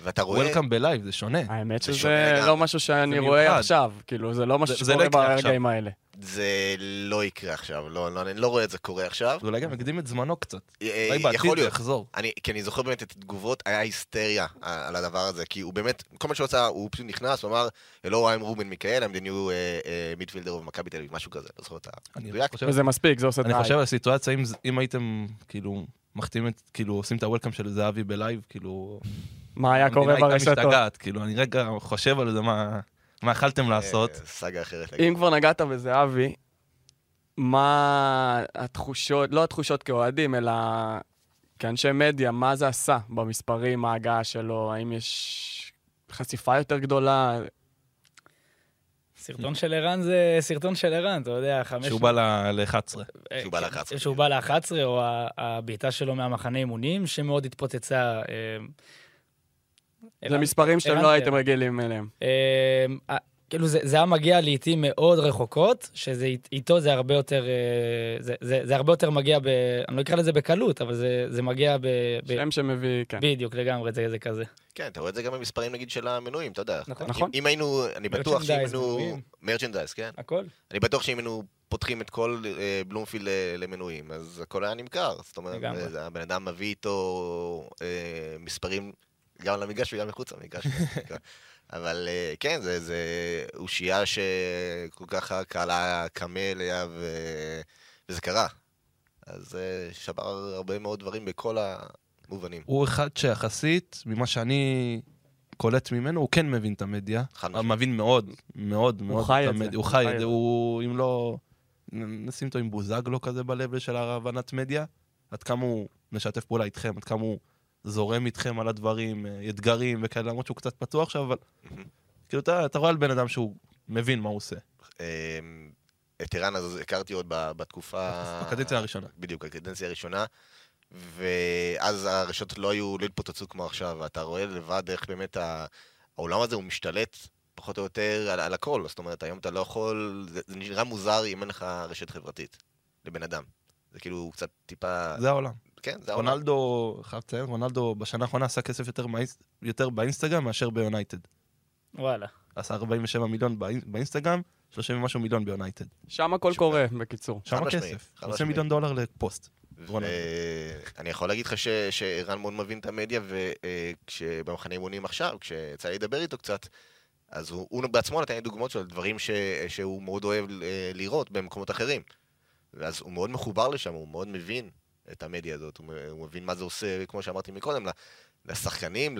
ואתה רואה... welcome בלייב, זה שונה. האמת זה שזה שונה. לא משהו שאני רואה מיוחד. עכשיו. כאילו, זה לא משהו זה- זה לא שקורה יקרה עכשיו. ברגעים האלה. זה לא יקרה עכשיו, לא, לא, אני לא רואה את זה קורה עכשיו. זה אולי גם יקדים את זמנו קצת. אה, אולי בעתיד יכול זה. יחזור. אני, כי אני זוכר באמת את התגובות, היה היסטריה אה, על הדבר הזה, כי הוא באמת, כל מה שהוא עשה, הוא פשוט נכנס ואמר, לא I'm רובן מיכאל, I'm the new uh, midfielder of מכבי תל אביב, משהו כזה, לא זוכר את אני המדויק. חושב- וזה מספיק, זה עושה את אני. חושב על הסיטואציה, אם הייתם, כאילו, מחתימים את, כאילו, עושים את הוולקאם של זהבי בלייב, כאילו... מה היה קורה המדינה ברשתות. הייתה משתגעת, כאילו, אני רגע חושב על זה, מה מה יכלתם לעשות. אה, סאגה אחרת. אם כבר נגעת בזהבי, מה התחושות, לא התחושות כאוהדים, אלא כאנשי מדיה, מה זה עשה במספרים, ההגעה שלו? האם יש חשיפה יותר גדולה? סרטון של ערן זה סרטון של ערן, אתה יודע, חמש... שהוא בא ל-11. אה, שהוא בא כן, ל-11, שהוא בא ל-11, או הבעיטה שלו מהמחנה אימונים, שמאוד התפוצצה. זה מספרים שאתם לא הייתם רגילים אליהם. אה, אה, כאילו זה, זה היה מגיע לעיתים מאוד רחוקות, שזה אית- איתו זה הרבה יותר, אה, זה, זה, זה הרבה יותר מגיע ב... אני לא אקרא לזה בקלות, אבל זה, זה מגיע ב... ב שם שמביא, כן. בדיוק, לגמרי, זה, זה כזה. כן, אתה רואה את זה גם במספרים נגיד של המנויים, אתה יודע. נכון. אם- נכון. אם היינו, אני בטוח שאם היינו... מרצ'נדייז, כן. הכל. אני בטוח שאם היינו פותחים את כל אה, בלומפילד למנויים, אז הכל היה נמכר. זאת אומרת, הבן אדם מביא איתו אה, מספרים גם למגרש וגם מחוץ למגרש. אבל אה, כן, זה, זה אושייה שכל כך הקהל היה קמה אליה, ו... וזה קרה. אז זה שבר הרבה מאוד דברים בכל המובנים. הוא אחד שיחסית, ממה שאני קולט ממנו, הוא כן מבין את המדיה. משמעית. מבין מאוד, מאוד מאוד חי את המדיה. הוא חי חי את זה, זה. הוא, אם לא... נשים אותו עם בוזגלו כזה בלבל של הבנת מדיה, עד כמה הוא משתף פעולה איתכם, עד כמה הוא זורם איתכם על הדברים, אה, אתגרים וכאלה, למרות שהוא קצת פתוח עכשיו, אבל כאילו אתה, אתה רואה על בן אדם שהוא מבין מה הוא עושה. אמ, את ערן אז הכרתי עוד בתקופה... בקדנציה הראשונה. בדיוק, הקדנציה הראשונה. ואז הרשתות לא היו, לא התפוצצו כמו עכשיו, ואתה רואה לבד איך באמת העולם הזה הוא משתלט פחות או יותר על, על הכל. זאת אומרת, היום אתה לא יכול, זה, זה נראה מוזר אם אין לך רשת חברתית לבן אדם. זה כאילו קצת טיפה... זה העולם. כן, זה. רונלדו, חייב לציין, רונלדו בשנה האחרונה עשה כסף יותר, יותר באינסטגרם מאשר ביונייטד. וואלה. עשה 47 מיליון באינ- באינסטגרם, 30 ומשהו מיליון ביונייטד. שם הכל קורה, בקיצור. שם הכסף. חד 20 משמעית. מיליון דולר לפוסט. ואני יכול להגיד לך שערן מאוד מבין את המדיה, וכשבמחנה אימונים עכשיו, כשיצא לי לדבר איתו קצת, אז הוא, הוא בעצמו נתן לי דוגמאות של דברים ש, שהוא מאוד אוהב אה, לראות במקומות אחרים. ואז הוא מאוד מחובר לשם, הוא מאוד מבין את המדיה הזאת, הוא, מבין מה זה עושה, כמו שאמרתי מקודם, לשחקנים,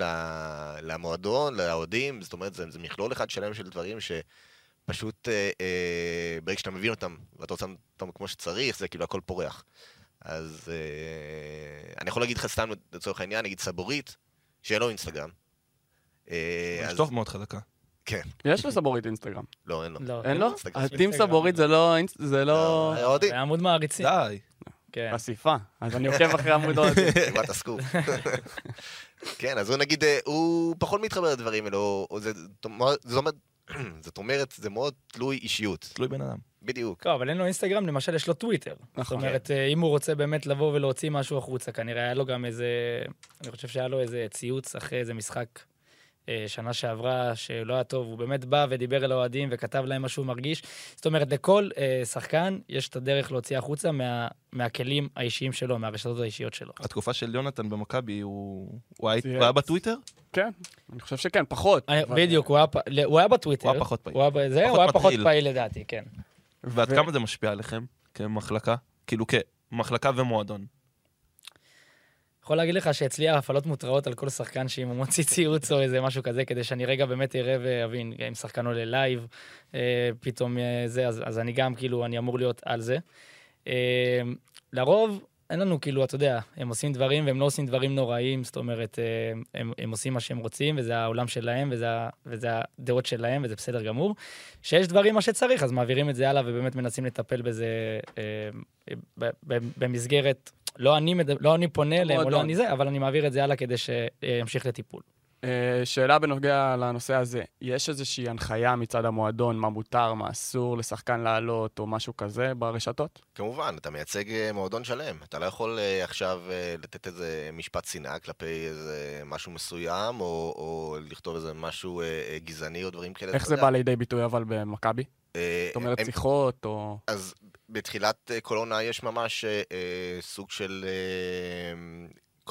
למועדון, לאוהדים, זאת אומרת, זה, זה מכלול אחד שלם של דברים שפשוט אה, אה, ברגע שאתה מבין אותם, ואתה עושה אותם כמו שצריך, זה כאילו הכל פורח. אז אה, אני יכול להגיד לך סתם לצורך העניין, נגיד סבורית, שאין לו אינסטגרם. אה, אז- מאוד חזקה. כן, יש לסבורית אינסטגרם. לא, אין לו. לא. אין לו? אינסטגרם. הטים. סבורית זה לא... זה לא... לא. זה עמוד מעריצים. די. כן. חשיפה. אז אני עוקב אחרי אוהדים. קיבלת סקופ. כן, אז הוא נגיד, אה, הוא פחות מתחבר לדברים האלו, או זה- זאת אומרת- זאת זאת זה מאוד תלוי אישיות. תלוי בן אדם. בדיוק. לא, אבל אין לו אינסטגרם, למשל יש לו טוויטר. זאת נכון. אומרת, אה, אם הוא רוצה באמת לבוא ולהוציא משהו החוצה, כנראה היה לו גם איזה... אני חושב שהיה לו איזה ציוץ אחרי איזה משחק שנה שעברה, שלא היה טוב, הוא באמת בא ודיבר אל האוהדים וכתב להם מה שהוא מרגיש. זאת אומרת, לכל אה, שחקן יש את הדרך להוציא החוצה מה, מהכלים האישיים שלו, מהרשתות האישיות שלו. התקופה של יונתן במכבי, הוא הוא היה-. הוא היה בטוויטר? כן, אני חושב שכן, פחות. אני- אבל- בדיוק, הוא היה הוא היה בטוויטר. הוא היה פחות פעיל. הוא היה פחות הוא היה פחות פעיל. פעיל לדעתי, כן. ועד ו- כמה זה משפיע עליכם כמחלקה? כאילו כמחלקה ומועדון. יכול להגיד לך שאצלי הפעמון מותרע על כל שחקן שאם הוא מוציא ציוץ או איזה משהו כזה, כדי שאני רגע באמת אראה ואבין אם שחקן עולה לייב, אה, פתאום אה, זה, אז, אז אני גם כאילו, אני אמור להיות על זה. אה, לרוב, אין לנו כאילו, אתה יודע, הם עושים דברים והם לא עושים דברים נוראים, זאת אומרת, אה, הם, הם עושים מה שהם רוצים, וזה העולם שלהם, וזה, וזה הדעות שלהם, וזה בסדר גמור. כשיש דברים מה שצריך, אז מעבירים את זה הלאה ובאמת מנסים לטפל בזה אה, ב- במסגרת, לא אני, מד... לא אני פונה אליהם, או לא. אני זה, אבל אני מעביר את זה הלאה כדי שימשיך לטיפול. אה, שאלה בנוגע לנושא הזה, יש איזושהי הנחיה מצד המועדון, מה מותר, מה אסור לשחקן לעלות, או משהו כזה ברשתות? כמובן, אתה מייצג אה, מועדון שלם. אתה לא יכול אה, עכשיו לתת איזה משפט שנאה כלפי איזה משהו מסוים, או, או לכתוב איזה משהו גזעני או דברים כאלה. איך זה יודע. בא לידי ביטוי אבל במכבי? זאת אומרת, שיחות, או... אז בתחילת אה, כל עונה יש ממש אה, אה, סוג של אה,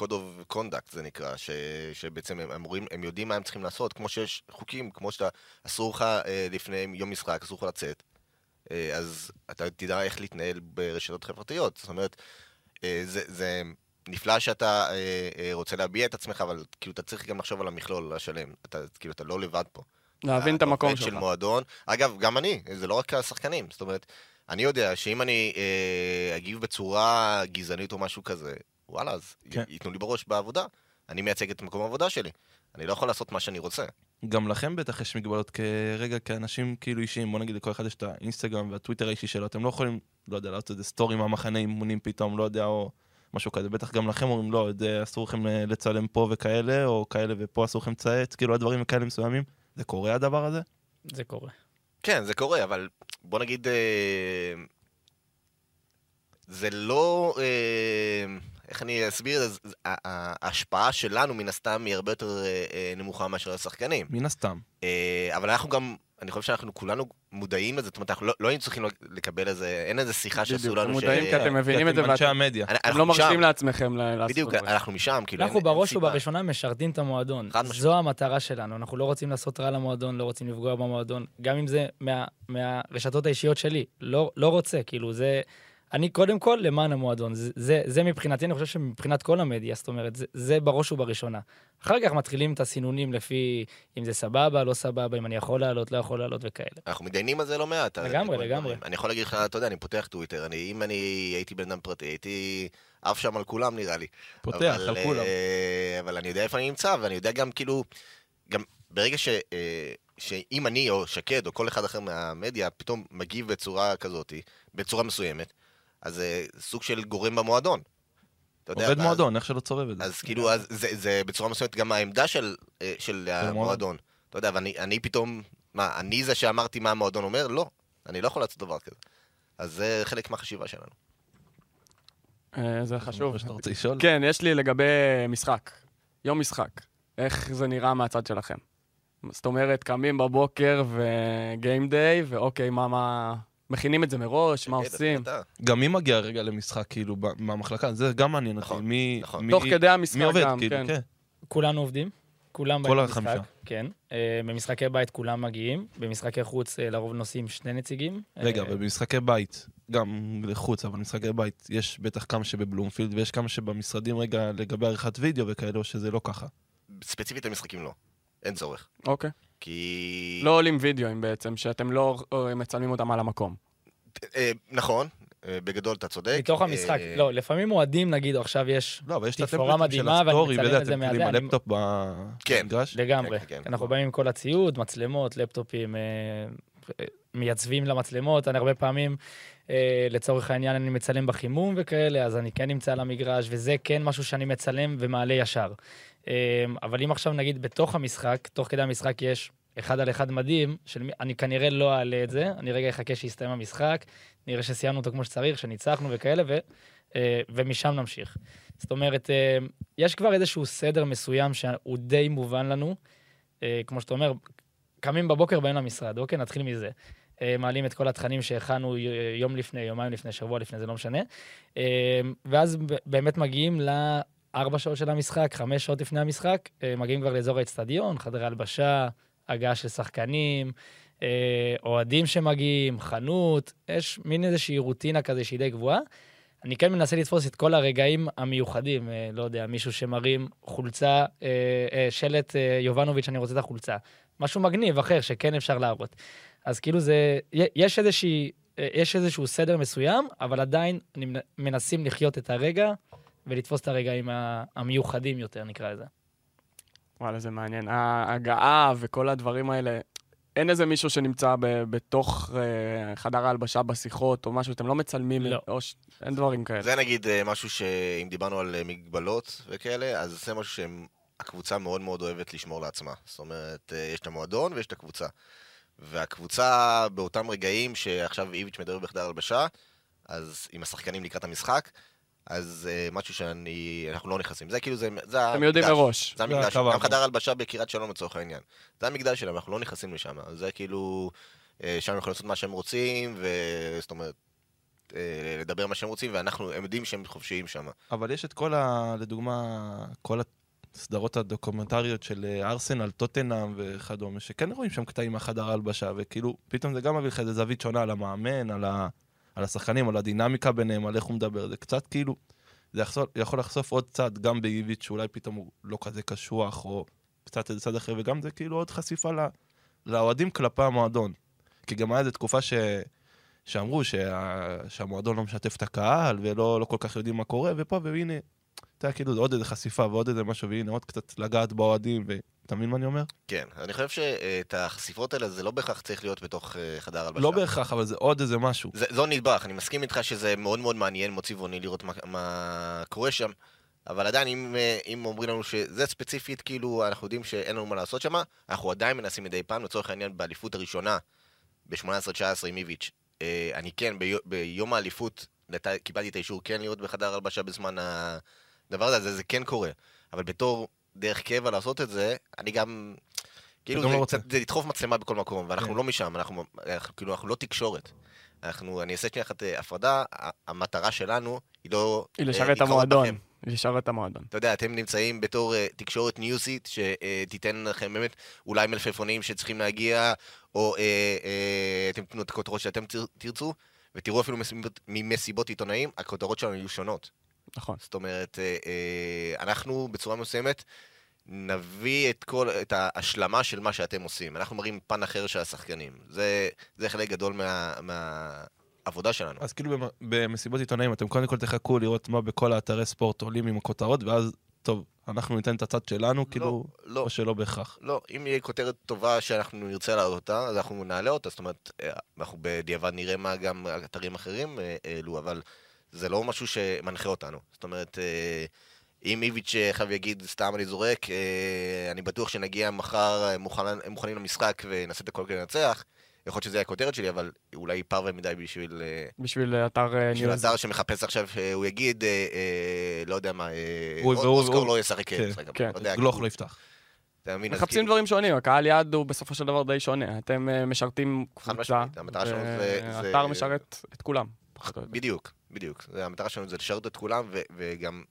code of conduct זה נקרא, ש, שבעצם הם אמורים, הם יודעים מה הם צריכים לעשות, כמו שיש חוקים, כמו שאתה, אסור לך אה, לפני יום משחק, אסור לך לצאת, אה, אז אתה תדע איך להתנהל ברשתות חברתיות, זאת אומרת, אה, זה, זה נפלא שאתה אה, אה, רוצה להביע את עצמך, אבל כאילו אתה צריך גם לחשוב על המכלול השלם, אתה, כאילו אתה לא לבד פה. להבין את המקום עובד של שלך. מועדון. אגב, גם אני, זה לא רק השחקנים. זאת אומרת, אני יודע שאם אני אה, אגיב בצורה גזענית או משהו כזה, וואלה, אז כן. ייתנו לי בראש בעבודה. אני מייצג את מקום העבודה שלי. אני לא יכול לעשות מה שאני רוצה. גם לכם בטח יש מגבלות כרגע, כאנשים כאילו אישיים, בוא נגיד לכל אחד יש את האינסטגרם והטוויטר האישי שלו, אתם לא יכולים, לא יודע, לעשות איזה סטורי מהמחנה אימונים פתאום, לא יודע, או משהו כזה, בטח גם לכם אומרים, לא, זה אסור לכם אה, לצלם פה וכאלה, או כאלה ופה אסור לכם לצייץ, כאילו הדברים כאלה מסוימים. זה קורה הדבר הזה? זה קורה. כן, זה קורה, אבל בוא נגיד, אה, זה לא... איך אני אסביר את זה? ההשפעה שלנו, מן הסתם, היא הרבה יותר אה, אה, נמוכה מאשר השחקנים. מן הסתם. אה, אבל אנחנו גם, אני חושב שאנחנו כולנו מודעים לזה, זאת אומרת, אנחנו לא, לא היינו צריכים לקבל איזה, אין איזה שיחה שעשו לנו מודעים כי אתם מבינים את זה אתם אנשי ואתם המדיה. אתם אנחנו לא. מרשים לעצמכם לעשות בדיוק. אנחנו משם, כאילו, אנחנו בראש. ובראשונה משרתים את המועדון. חד משמעית. זו המטרה שלנו, אנחנו לא רוצים לעשות רע למועדון, לא רוצים לפגוע במועדון, גם אם זה מה- מהרשתות האישיות שלי. לא לא רוצה, כאילו, זה... אני קודם כל למען המועדון. זה, זה, זה מבחינתי, אני חושב שמבחינת כל המדיה, זאת אומרת, זה, זה בראש ובראשונה. אחר כך מתחילים את הסינונים לפי אם זה סבבה, לא סבבה, אם אני יכול לעלות, לא יכול לעלות וכאלה. אנחנו מתדיינים על זה לא מעט. לגמרי, לגמרי. אני יכול להגיד לך, אתה יודע, אני פותח טוויטר, אני, אם אני הייתי בן אדם פרטי, הייתי עף שם על כולם נראה לי. פותח אבל, על כולם. אה, אבל אני יודע איפה אני נמצא, ואני יודע גם כאילו, גם ברגע ש... אה, שאם אני או שקד או כל אחד אחר מהמדיה פתאום מגיב בצורה כזאת, בצורה מסוימת, אז זה סוג של גורם במועדון. יודע, עובד ואז- מועדון, איך שלא תסובב את זה. אז כאילו, אז זה, זה בצורה מסוימת גם העמדה של, אה, של המועדון. אתה יודע, ואני אני פתאום, מה, אני זה שאמרתי מה המועדון אומר? לא, אני לא יכול לעשות דבר כזה. אז זה חלק מהחשיבה שלנו. אה, זה חשוב. שאתה רוצה לשאול? כן, יש לי לגבי משחק. יום משחק. איך זה נראה מהצד שלכם? זאת אומרת, קמים בבוקר וגיים דיי, ואוקיי, מה, מה... מכינים את זה מראש, מה עושים? גם מי מגיע רגע למשחק, כאילו, מהמחלקה? זה גם מעניין אותי. נכון, מי... נכון. מי- תוך כדי המשחק גם, כאילו, כן. כן. כולנו עובדים, כולם כל באים למשחק. החמישה. כן. אה, במשחקי בית כולם מגיעים, במשחקי חוץ אה, לרוב נוסעים שני נציגים. רגע, אה, ובמשחקי בית, גם לחוץ, אבל משחקי בית, יש בטח כמה שבבלומפילד, ויש כמה שבמשרדים רגע לגבי עריכת וידאו וכאלה, או שזה לא ככה. ספציפית למשחקים לא. אין צורך. אוקיי. כי... לא עולים וידאוים בעצם, שאתם לא אה, מצלמים אותם על המקום. אה, נכון, אה, בגדול אתה צודק. מתוך המשחק. לא, לפעמים אוהדים, נגיד, עכשיו יש לא, תפאורה מדהימה, ואני מצלם את זה אתם מהזה, עם אני- הלפטופ כן. במגרש. לגמרי. כן, כן. אנחנו באים עם כל הציוד, מצלמות, לפטופים, מייצבים למצלמות. אני הרבה פעמים, אה, לצורך העניין, אני מצלם בחימום וכאלה, אז אני כן נמצא על המגרש, וזה כן משהו שאני מצלם ומעלה ישר. אה, אבל אם עכשיו נגיד בתוך המשחק, תוך כדי המשחק יש אחד על אחד מדהים, של אני כנראה לא אעלה את זה, אני רגע אחכה שיסתיים המשחק, נראה שסיימנו אותו כמו שצריך, שניצחנו וכאלה, ו, אה, ומשם נמשיך. זאת אומרת, אה, יש כבר איזשהו סדר מסוים שהוא די מובן לנו. אה, כמו שאתה אומר, קמים בבוקר, באים למשרד, אוקיי, נתחיל מזה. אה, מעלים את כל התכנים שהכנו יום לפני, יומיים לפני, שבוע לפני, זה לא משנה. אה, ואז באמת מגיעים לארבע שעות של המשחק, חמש שעות לפני המשחק, אה, מגיעים כבר לאזור האצטדיון, חדרי הלבשה, הגעה של שחקנים, אוהדים שמגיעים, חנות, יש מין איזושהי רוטינה כזה שהיא די גבוהה. אני כן מנסה לתפוס את כל הרגעים המיוחדים, לא יודע, מישהו שמרים חולצה, שלט יובנוביץ', אני רוצה את החולצה. משהו מגניב אחר שכן אפשר להראות. אז כאילו זה, יש איזושהי, אה, יש איזשהו סדר מסוים, אבל עדיין מנסים לחיות את הרגע ולתפוס את הרגעים המיוחדים יותר, נקרא לזה. וואלה, זה מעניין. ההגעה וכל הדברים האלה, אין איזה מישהו שנמצא ב- בתוך אה, חדר ההלבשה בשיחות או משהו, אתם לא מצלמים, לא. או ש... אין דברים כאלה. זה נגיד אה, משהו שאם דיברנו על אה, מגבלות וכאלה, אז זה משהו שהקבוצה מאוד מאוד אוהבת לשמור לעצמה. זאת אומרת, אה, יש את המועדון ויש את הקבוצה. והקבוצה באותם רגעים שעכשיו איביץ' מדבר בחדר הלבשה, אז עם השחקנים לקראת המשחק, אז אה, משהו שאני, אנחנו לא נכנסים. זה כאילו, זה, זה אתם יודעים המקדש. מראש. זה המקדש, גם. חדר הלבשה בקריית שלום לצורך העניין. זה המקדש שלהם, אנחנו לא נכנסים לשם. זה כאילו, אה, שם הם יכולים לעשות מה שהם רוצים, וזאת אומרת, אה, לדבר מה שהם רוצים, ואנחנו, הם יודעים שהם חופשיים שם. אבל יש את כל ה... לדוגמה, כל הסדרות הדוקומנטריות של אה, ארסנל, טוטנאם וכדומה, שכן רואים שם קטעים מהחדר ההלבשה, וכאילו, פתאום זה גם מביא לך איזה זווית שונה על המאמן, על, ה... על השחקנים, על הדינמיקה ביניהם, על איך הוא מדבר. זה קצת כאילו, זה יחשוף, יכול לחשוף עוד צד, גם באיביץ', שאולי פתאום הוא לא כזה קשוח, או קצת איזה צד אחר, וגם זה כאילו עוד חשיפה ל... לאוהדים כלפי המועדון. כי גם היה איזו תקופה ש... שאמרו שה... שהמועדון לא משתף את הקהל, ולא לא כל כך יודעים מה קורה, ופה, והנה, אתה יודע, כאילו, זה עוד איזה חשיפה ועוד איזה משהו, והנה, עוד קצת לגעת באוהדים, ואתה מבין מה אני אומר? כן, אני חושב שאת החשיפות האלה זה לא בהכרח צריך להיות בתוך אה, חדר הלבשה. לא בהכרח, אבל זה עוד איזה משהו. זה, זו נדבך, אני מסכים איתך שזה מאוד מאוד מעניין, מאוד צבעוני לראות מה, מה קורה שם, אבל עדיין, אם, אה, אם אומרים לנו שזה ספציפית, כאילו, אנחנו יודעים שאין לנו מה לעשות שם, אנחנו עדיין מנסים מדי פעם, לצורך העניין, באליפות הראשונה, ב-18-19 עם איביץ', אה, אני כן, ביום, האליפות, לת... קיבלתי את האישור כן להיות בחדר הלבשה בזמן הדבר הזה, זה, זה כן קורה, אבל בתור דרך קבע לעשות את זה, אני גם... כאילו, זה, לא. קצת, זה לדחוף מצלמה בכל מקום, ואנחנו כן. לא משם, אנחנו, אנחנו, כאילו, אנחנו לא תקשורת. אנחנו, אני אעשה שנייה אחת אה, הפרדה, המטרה שלנו היא לא... היא אה, לשרת את המועדון. לשרת את המועדון. אתה יודע, אתם נמצאים בתור uh, תקשורת ניוזית, שתיתן לכם באמת אולי מלפפונים שצריכים להגיע, או uh, uh, אתם תתנו את הכותרות שאתם תר- תרצו, ותראו אפילו מסיבות, ממסיבות עיתונאים, הכותרות שלנו יהיו שונות. נכון. זאת אומרת, אה, אה, אנחנו בצורה מסוימת נביא את כל, את ההשלמה של מה שאתם עושים. אנחנו מראים פן אחר של השחקנים. זה, זה חלק גדול מה, מהעבודה שלנו. אז כאילו במ- במסיבות עיתונאים אתם קודם כל תחכו לראות מה בכל האתרי ספורט עולים עם הכותרות, ואז, טוב, אנחנו ניתן את הצד שלנו, כאילו, לא, או שלא בהכרח. לא, אם יהיה כותרת טובה שאנחנו נרצה להעלות אותה, אז אנחנו נעלה אותה, זאת אומרת, אה, אנחנו בדיעבד נראה מה גם אתרים אחרים העלו, אבל זה לא משהו שמנחה אותנו. זאת אומרת, אה, אם איביץ' עכשיו יגיד, סתם אני זורק, אה, אני בטוח שנגיע מחר אה, מוכן- מוכנים למשחק ונעשה את הכל כדי לנצח, יכול להיות שזה יהיה הכותרת שלי, אבל אולי פרווה מדי בשביל... בשביל אתר בשביל ניוז. אתר שמחפש עכשיו, הוא יגיד, לא יודע מה, אוסקר לא ישחק כן, משחק, כן. לא יודע, גלוך לא יפתח. אתה מבין? מחפשים כאילו- דברים שונים, הקהל יעד הוא בסופו של דבר די שונה. אתם משרתים קבוצה, והאתר משרת את כולם. בדיוק, בדיוק. המטרה שלנו זה לשרת את כולם, ו- וגם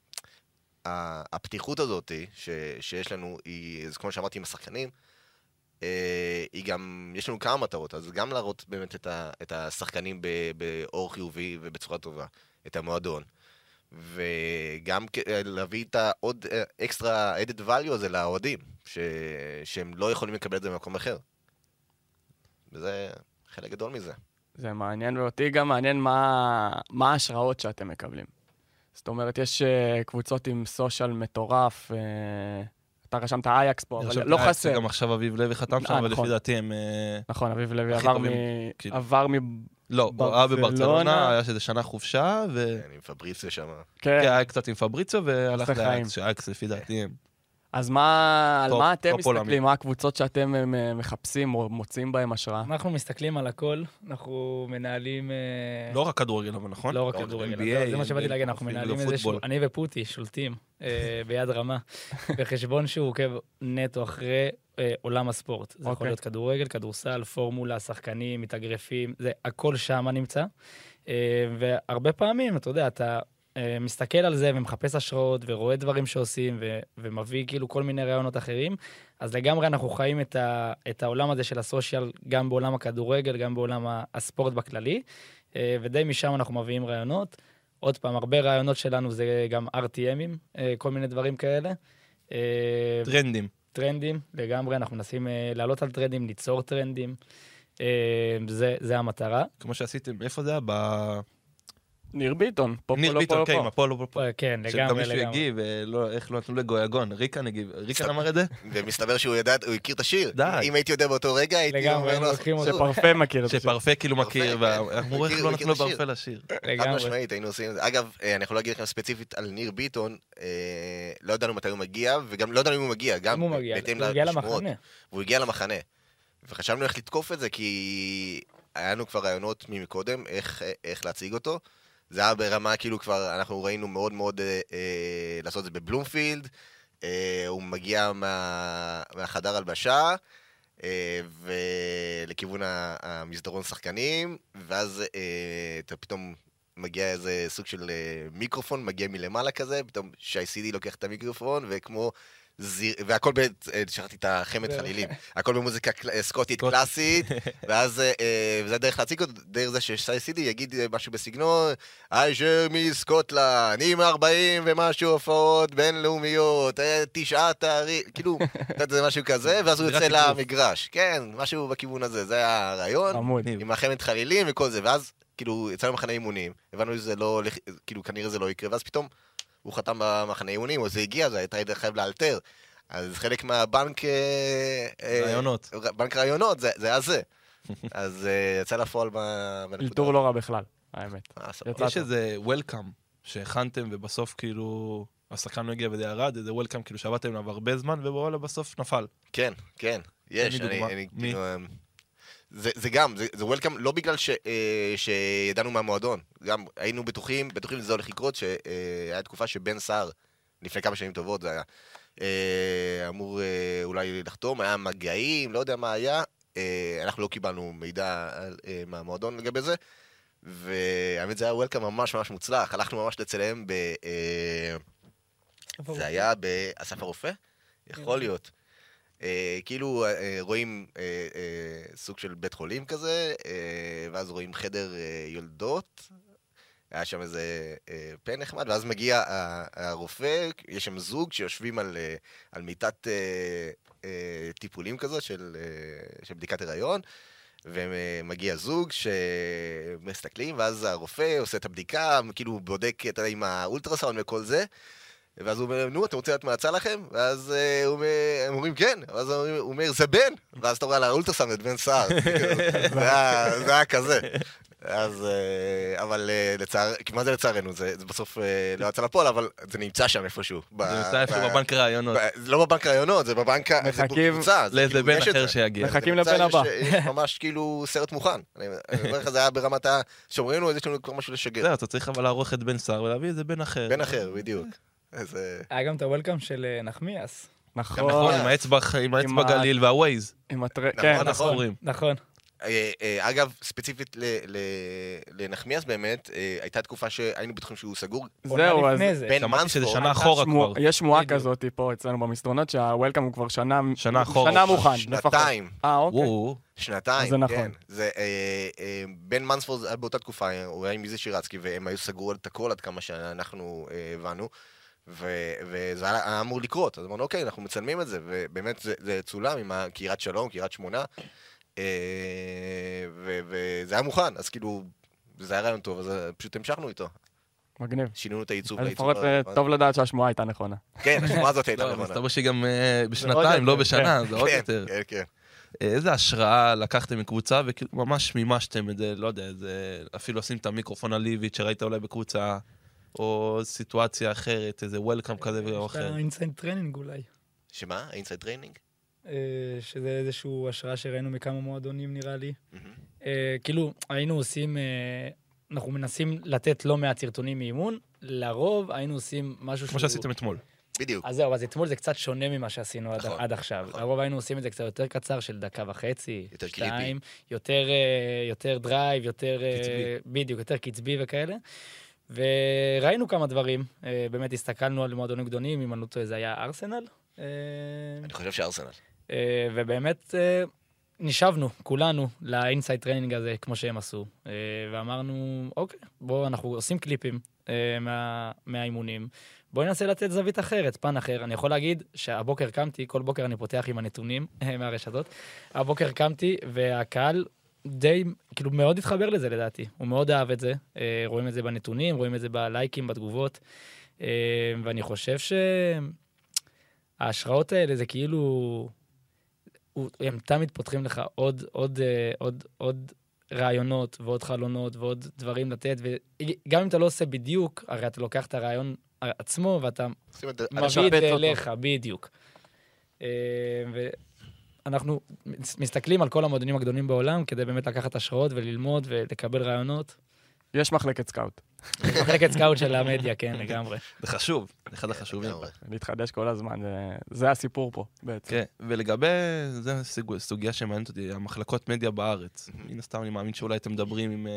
הפתיחות הזאת ש- שיש לנו, היא, אז כמו שאמרתי עם השחקנים, אה, היא גם, יש לנו כמה מטרות, אז גם להראות באמת את, ה- את השחקנים באור חיובי ובצורה טובה, את המועדון. וגם כ- להביא את העוד אקסטרה added value הזה לאוהדים, ש- שהם לא יכולים לקבל את זה במקום אחר. וזה חלק גדול מזה. זה מעניין, ואותי גם מעניין מה, מה ההשראות שאתם מקבלים. זאת אומרת, יש uh, קבוצות עם סושיאל מטורף, uh, אתה רשמת אייקס פה, אבל לא אה, חסר. גם עכשיו אביב לוי חתם שם, אה, אבל נכון. לפי דעתי הם... אה, נכון, אביב לוי עבר, מ... כאילו. עבר מ... לא, הוא היה ברצלונה. בברצלונה, היה שזה שנה חופשה, ו... כן, עם פבריציו שם. כן. כן, היה קצת עם פבריצו, והלך. לאייקס, שאייקס לפי דעתי הם... אז מה, על טופ- מה אתם טופ עולמי. מסתכלים? מה הקבוצות שאתם אה, מחפשים או מוצאים בהם השראה? אנחנו מסתכלים על הכל, אנחנו מנהלים... אה, לא רק כדורגל, אבל נכון? לא רק כדורגל, NBA, זה מה שבאתי להגיד, אנחנו מנהלים פוטבול. איזשהו, אני ופוטי שולטים אה, ביד רמה, בחשבון שהוא עוקב נטו אחרי עולם הספורט. זה יכול אוקיי. להיות כדורגל, כדורסל, פורמולה, שחקנים, מתאגרפים, זה הכל שם נמצא. והרבה פעמים, אתה יודע, אתה מסתכל על זה ומחפש השראות ורואה דברים שעושים ו- ומביא כאילו כל מיני רעיונות אחרים, אז לגמרי אנחנו חיים את, ה- את העולם הזה של הסושיאל, גם בעולם הכדורגל, גם בעולם הספורט בכללי, אה, ודי משם אנחנו מביאים רעיונות. עוד פעם, הרבה רעיונות שלנו זה גם RTMים, אה, כל מיני דברים כאלה. אה, טרנדים. טרנדים, לגמרי, אנחנו מנסים אה, לעלות על טרנדים, ליצור טרנדים. אה, זה, זה המטרה. כמו שעשיתם, איפה זה היה? ב... ניר ביטון, פה ניר לא ביטון, לא כן, עם. הפועל לא פה. אה, כן, שגם לגמרי, מישהו לגמרי. הגיב, איך לא נתנו לגויגון, ריקן הגיב, ריקן אמר את זה? ומסתבר שהוא ידע, הוא הכיר את השיר. די. אם הייתי יודע באותו רגע, הייתי לגמרי, אומר לו... שפרפה מכיר את זה. שפרפה כאילו מכיר, כן. ואמרו הוא איך לא הוא נתנו לפרפה לשיר. חד לגמרי. משמעית, היינו עושים את זה. אגב, אה, אני יכול להגיד לכם ספציפית על ניר ביטון, אה, לא ידענו מתי הוא מגיע, וגם לא ידענו אם הוא מגיע, גם הוא בהתאם הוא הגיע לשמועות. למחנה. והוא הגיע למחנה. וחשבנו איך לתקוף את זה, כי היה לנו כבר רעיונות ממקודם, איך, איך להציג אותו. זה היה ברמה, כאילו כבר, אנחנו ראינו מאוד מאוד אה, אה, לעשות את זה בבלומפילד. אה, הוא מגיע מה, מהחדר הלבשה, אה, ולכיוון המסדרון שחקנים, ואז אה, אתה פתאום מגיע איזה סוג של אה, מיקרופון, מגיע מלמעלה כזה, פתאום שי סידי לוקח את המיקרופון, וכמו... זיר... והכל, ב... אה, שכחתי את החמד זה- חלילים, הכל במוזיקה קל... אה, סקוטית סקוט. קלאסית, ואז אה, וזה הדרך להציג אותו, דרך זה ששי סידי יגיד משהו בסגנון, איישר מסקוטלנד, עם 40 ומשהו הופעות בינלאומיות, תשעה תארים, כאילו, זה משהו כזה, ואז הוא יוצא. למגרש. כן, משהו בכיוון הזה, זה היה הרעיון. עם החמד חלילים וכל זה, ואז כאילו יצאנו למחנה אימונים, הבנו שזה לא הולך, כאילו כנראה זה לא יקרה, ואז פתאום הוא חתם במחנה אימונים, או זה הגיע, זה הייתה היית חייב לאלתר. אז חלק מהבנק... אה, אה, רעיונות. בנק רעיונות, זה זה היה זה. אז אה, יצא לפועל ב- בנקודה. אלתור לא רע בכלל, האמת. יש איזה וולקאם שהכנתם, ובסוף כאילו... השחקן לא הגיע וזה ירד, איזה וולקאם כאילו שעבדתם עליו הרבה זמן, ווואלה בסוף נפל. כן, כן, יש. אני-. אני מי? כאילו, אמ, זה זה גם, זה זה וולקאם לא בגלל ש- אה, שידענו מהמועדון, גם היינו בטוחים, בטוחים שזה הולך לקרות, שהיה תקופה שבן סער, לפני כמה שנים טובות זה היה, אה, אמור אה, אולי לחתום, היה מגעים, לא יודע מה היה, אה, אנחנו לא קיבלנו מידע על- אה, מהמועדון לגבי זה, והאמת זה היה וולקאם ממש ממש מוצלח, הלכנו ממש לצלם ב... אה, זה היה באסף הרופא? יכול להיות. אה, כאילו אה, רואים אה, אה, סוג של בית חולים כזה, ואז רואים חדר יולדות, היה שם איזה פה נחמד, ואז מגיע הרופא, יש שם זוג שיושבים על, על מיטת טיפולים כזאת של, של בדיקת הריון, ומגיע זוג שמסתכלים, ואז הרופא עושה את הבדיקה, כאילו בודק יודע, עם האולטרסאונד וכל זה, ואז הוא אומר, נו, אתם רוצים לדעת מה יצא לכם? ואז אה, הם אומרים, כן. ואז הוא אומר- זה בן. ואז אתה רואה על האולטרסאונד את בן סער. זה היה- זה היה כזה. אז, אה, אבל אה, לצער, מה זה לצערנו? זה זה בסוף לא יצא לפועל, אבל זה נמצא שם איפשהו. זה נמצא איפה ב- בבנק זה לא בבנק רעיונות, זה בבנק... מחכים לאיזה כאילו, בן אחר. שיגיע. מחכים לבן הבא. יש- ממש כאילו סרט מוכן. אני אני אומר לך, זה היה ברמת ה... שאומרים לנו, יש לנו כבר משהו לשגר. זהו, אתה צריך אבל לערוך את בן סער ולהביא איזה בן אחר. בן אחר, בדיוק. איזה... היה גם את הוולקאם של אה, נחמיאס. נכון, נכון, עם האצבע עם האצבע ה- גליל והווייז. עם הטר... נכון, כן, נכון. נכון. נכון. אה, אה, אגב, ספציפית ל- ל- לנחמיאס באמת, הייתה תקופה שהיינו בטוחים שהוא סגור. זהו, אז. בן שמעתי שזה. שנה אחורה כבר. יש שמועה. כזאת פה אצלנו במסדרונות, שהוולקאם הוא כבר שנה... שנה אחורה. שנה מוכן, לפחות. שנתיים. אה, אוקיי. שנתיים, זה נכון. כן. זה, אה, אה, בן מנספורד באותה תקופה, הוא היה עם מיזי שירצקי, והם היו סגרו את הכל עד כמה שאנחנו אה, הבנו, ו- וזה היה, אמור לקרות, אז אמרנו, אוקיי, אנחנו מצלמים את זה, ובאמת זה, זה צולם עם קריית שלום, קריית שמונה, אה, ו- וזה היה מוכן, אז כאילו, זה היה רעיון טוב, אז אה, פשוט המשכנו איתו. מגניב. שינינו את העיצוב אז לפחות אה. טוב לדעת שהשמועה הייתה נכונה. כן, השמועה הזאת הייתה לא, נכונה. מסתבר שגם אה, עוד בשנתיים, לא בשנה, זה עוד כן, יותר. כן, כן. איזה השראה לקחתם מקבוצה וכאילו ממש מימשתם את זה, לא יודע, אפילו לשים את המיקרופון שראית אולי בקבוצה, או סיטואציה אחרת, איזה וולקאם כזה או יש את אחר. ה inside training אולי. שמה? inside training? אה, שזה איזושהי השראה שראינו מכמה מועדונים נראה לי. אה, כאילו, היינו עושים, אה, אנחנו מנסים לתת לא מעט סרטונים מאימון, לרוב היינו עושים משהו כמו שעשיתם אתמול. בדיוק. אז זהו, אז אתמול זה קצת שונה ממה שעשינו עד, נכון, עד עכשיו. נכון. לרוב היינו עושים את זה קצת יותר קצר, של דקה וחצי, יותר שתיים, יותר, אה, יותר drive, יותר... אה, קצבי. בדיוק, יותר קצבי וכאלה. וראינו כמה דברים, אה, באמת הסתכלנו על מועדונים גדולים, אם אני לא טועה זה היה ארסנל. אה, אני חושב שארסנל. אה, ובאמת נשבנו, כולנו, ל inside training הזה, כמו שהם עשו. ואמרנו, אוקיי, בואו, אנחנו עושים קליפים מה, מהאימונים. בואי ננסה לתת זווית אחרת, פן אחר. אני יכול להגיד שהבוקר קמתי, כל בוקר אני פותח עם הנתונים מהרשתות. הבוקר קמתי, והקהל די, כאילו, מאוד התחבר לזה לדעתי. הוא מאוד אהב את זה. אה, רואים את זה בנתונים, רואים את זה בלייקים, בתגובות. אה, ואני חושב שההשראות האלה זה כאילו... הם תמיד פותחים לך עוד, עוד, אה, עוד, עוד רעיונות ועוד חלונות ועוד דברים לתת, וגם אם אתה לא עושה בדיוק, הרי אתה לוקח את הרעיון עצמו ואתה מביא את זה. אליך, בדיוק. אה, ואנחנו מסתכלים על כל המועדונים הגדולים בעולם כדי באמת לקחת השראות וללמוד ולקבל רעיונות. יש מחלקת סקאוט. מחלקת סקאוט של המדיה, כן, לגמרי. זה חשוב, זה אחד החשובים. להתחדש כל הזמן, זה- הסיפור פה בעצם. כן, ולגבי, זו סוג- סוגיה שמעניינת אותי, המחלקות מדיה בארץ. מן הסתם אני מאמין שאולי אתם מדברים עם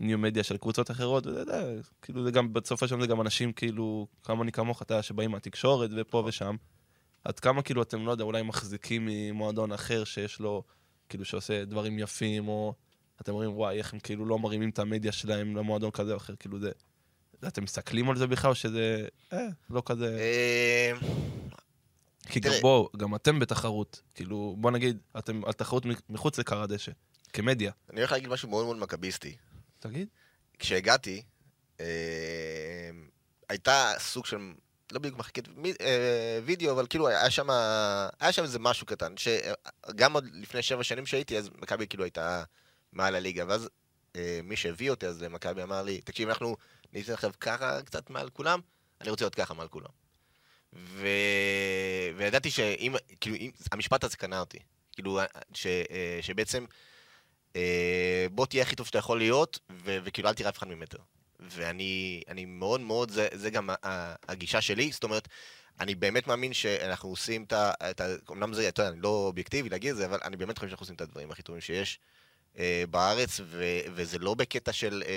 ניו מדיה של קבוצות אחרות, וזה, זה, כאילו זה גם, בסופו של דבר זה גם אנשים כאילו, כמוני כמוך, אתה, יודע, שבאים מהתקשורת ופה ושם. עד כמה כאילו אתם, לא יודע, אולי מחזיקים ממועדון אחר שיש לו, כאילו שעושה דברים יפים, או אתם אומרים, וואי, איך הם כאילו לא מרימים את המדיה שלהם למועדון כזה או אחר, כאילו זה... אתם מסתכלים על זה בכלל, או שזה, אה, לא כזה... אה, כי גם. בואו, גם אתם בתחרות. כאילו, בוא נגיד, אתם על תחרות מחוץ לכר הדשא, כמדיה. אני הולך להגיד משהו מאוד מאוד מכביסטי. תגיד. כשהגעתי, אה, הייתה סוג של, לא בדיוק מחלקת מי- אה, וידאו, אבל כאילו היה שם, היה שם איזה משהו קטן, שגם עוד לפני שבע שנים שהייתי, אז מכבי כאילו הייתה מעל הליגה, ואז אה, מי שהביא אותי אז למכבי אמר לי, תקשיב, אנחנו ניתן עכשיו ככה קצת מעל כולם, אני רוצה להיות ככה מעל כולם. ו... וידעתי שאם, כאילו, אם, המשפט הזה קנה אותי. כאילו, ש, אה, שבעצם, אה, בוא תהיה הכי טוב שאתה יכול להיות, ו- וכאילו אל תראה אף אחד ממטר. ואני אני מאוד מאוד, זה, זה גם הגישה שלי, זאת אומרת, אני באמת מאמין שאנחנו עושים. את ה- אמנם זה, אתה יודע, אני לא אובייקטיבי להגיד את זה, אבל אני באמת חושב שאנחנו עושים את הדברים הכי טובים שיש. אה, בארץ, ו- וזה לא בקטע של אה,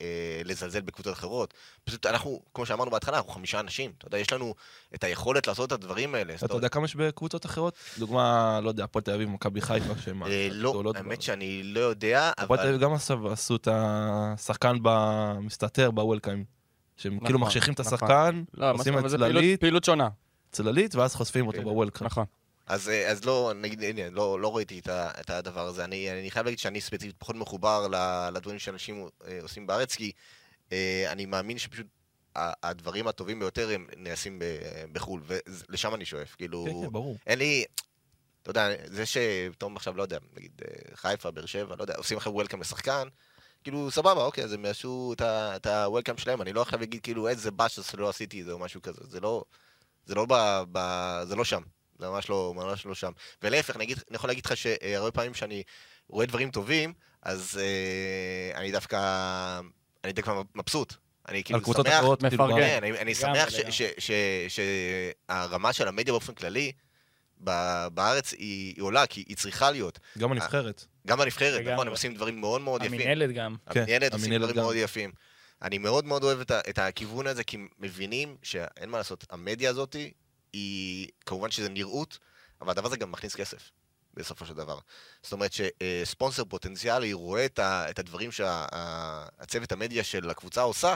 אה, לזלזל בקבוצות אחרות. פשוט אנחנו, כמו שאמרנו בהתחלה, אנחנו חמישה אנשים. אתה יודע, יש לנו את היכולת לעשות את הדברים האלה. אתה יודע כמה יש בקבוצות אחרות? דוגמה, לא יודע, הפועל תל אביב, מכבי חיפה, שהם אה, לא, האמת. שאני לא יודע, הפועל תל אבל... אביב גם עשו עשו את השחקן במסתתר, בוולקאם. שהם כאילו נכון, מחשיכים את נכון. השחקן, לא, עושים את אומרת, זה פעילות- צללית, פעילות שונה. צללית, ואז חושפים אותו. בוולקאם. נכון. אז, אה, אז לא, נגיד, הנה, לא, לא ראיתי את, ה, את הדבר הזה. אני, אני חייב להגיד שאני ספציפית פחות מחובר לדברים שאנשים אה, עושים בארץ, כי אה, אני מאמין שפשוט הדברים הטובים ביותר הם נעשים ב- בחו"ל, ולשם אני שואף. כאילו, כן, כן, ברור. אין לי... אתה יודע, זה שפתאום עכשיו, לא יודע, נגיד חיפה, באר שבע, לא יודע, עושים לכם וולקאם לשחקן, כאילו, סבבה, אוקיי, אז הם יעשו את הוולקאם שלהם, אני לא עכשיו אגיד כאילו איזה באש שלא עשיתי את זה או משהו כזה, זה לא... זה לא ב... ב זה לא שם. זה ממש לא, ממש לא שם. ולהפך, אני, אגיד, אני יכול להגיד לך שהרבה פעמים שאני רואה דברים טובים, אז אה, אני דווקא... אני דווקא מבסוט. אני כאילו על קבוצות שמח... אחרות, כאילו, מפרגן. כן, אני, אני שמח ש- לגמרי. ש- ש- שהרמה של המדיה באופן כללי ב- בארץ היא, היא עולה, כי היא צריכה להיות. גם הנבחרת. גם הנבחרת. נכון, הם עושים דברים מאוד מאוד יפים. המינהלת גם. כן, המנהלת עושים המינהלת דברים גם. מאוד יפים. אני מאוד מאוד אוהב את, ה- את הכיוון הזה, כי מבינים שאין מה לעשות, המדיה הזאת היא, כמובן שזה נראות, אבל הדבר הזה גם מכניס כסף, בסופו של דבר. זאת אומרת שספונסר פוטנציאלי רואה את, הדברים שהצוות המדיה של הקבוצה עושה,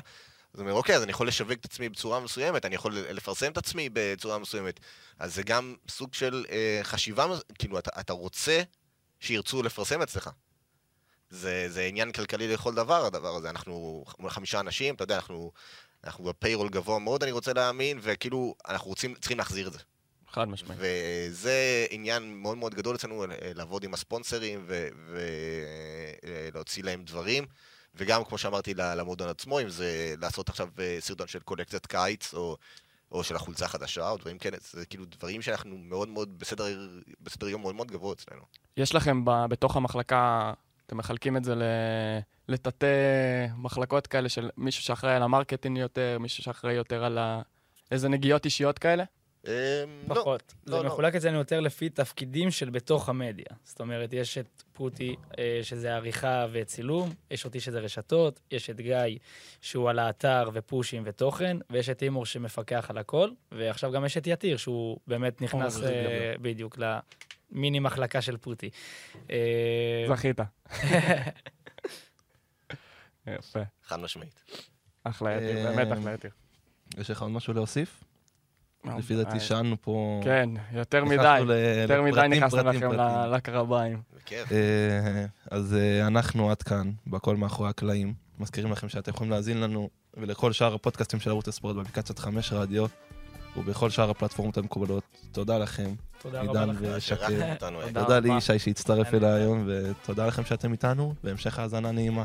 אז הוא אומר, אוקיי, אז אני יכול לשווק את עצמי בצורה מסוימת, אני יכול לפרסם את עצמי בצורה מסוימת. אז זה גם סוג של אה, חשיבה, כאילו, אתה, אתה רוצה שירצו לפרסם אצלך. זה, זה עניין כלכלי לכל דבר, הדבר הזה. אנחנו חמישה אנשים, אתה יודע, אנחנו, אנחנו בפיירול גבוה מאוד, אני רוצה להאמין, וכאילו, אנחנו רוצים, צריכים להחזיר את זה. חד משמעית. וזה עניין מאוד מאוד גדול אצלנו, אה, לעבוד עם הספונסרים ולהוציא להם דברים. וגם, כמו שאמרתי, ל- למועדון עצמו, אם זה לעשות עכשיו אה, סרטון של קולקציית קיץ, או, או של החולצה החדשה, או דברים כאלה, זה כאילו דברים שאנחנו מאוד מאוד בסדר, בסדר יום מאוד מאוד גבוה אצלנו. יש לכם ב- בתוך המחלקה, אתם מחלקים את זה ל- לתתי מחלקות כאלה של מישהו שאחראי על ה marketing יותר, מישהו שאחראי יותר על ה... איזה נגיעות אישיות כאלה? אה, לא, פחות. לא, זה לא. מחולק אצלנו יותר לפי תפקידים של בתוך המדיה. זאת אומרת, יש את פוטי, אה, שזה עריכה וצילום, יש אותי שזה רשתות, יש את גיא, שהוא על האתר ופושים ותוכן, ויש את אימור שמפקח על הכל, ועכשיו גם יש את יתיר, שהוא באמת נכנס אה, בדיוק למיני מחלקה של פוטי. אה, זכית. יפה. חד משמעית. אחלה יתיר, אה, באמת אחלה יתיר. יש לך עוד משהו להוסיף? לפי אה, דעתי שאלנו פה... כן, יותר מדי. יותר מדי נכנסנו לכם לקרביים. בכיף. אה, אז אה, אנחנו עד כאן, בכל מאחורי הקלעים. מזכירים לכם שאתם יכולים להאזין לנו ולכל שאר הפודקאסטים של ערוץ הספורט באפליקציית חמש רדיו ובכל שאר הפלטפורמות המקובלות. תודה לכם, תודה רבה עידן לכם. שאירחתם אותנו. תודה. לישי שהצטרף אליי. היום, ותודה לכם שאתם איתנו, והמשך האזנה נעימה.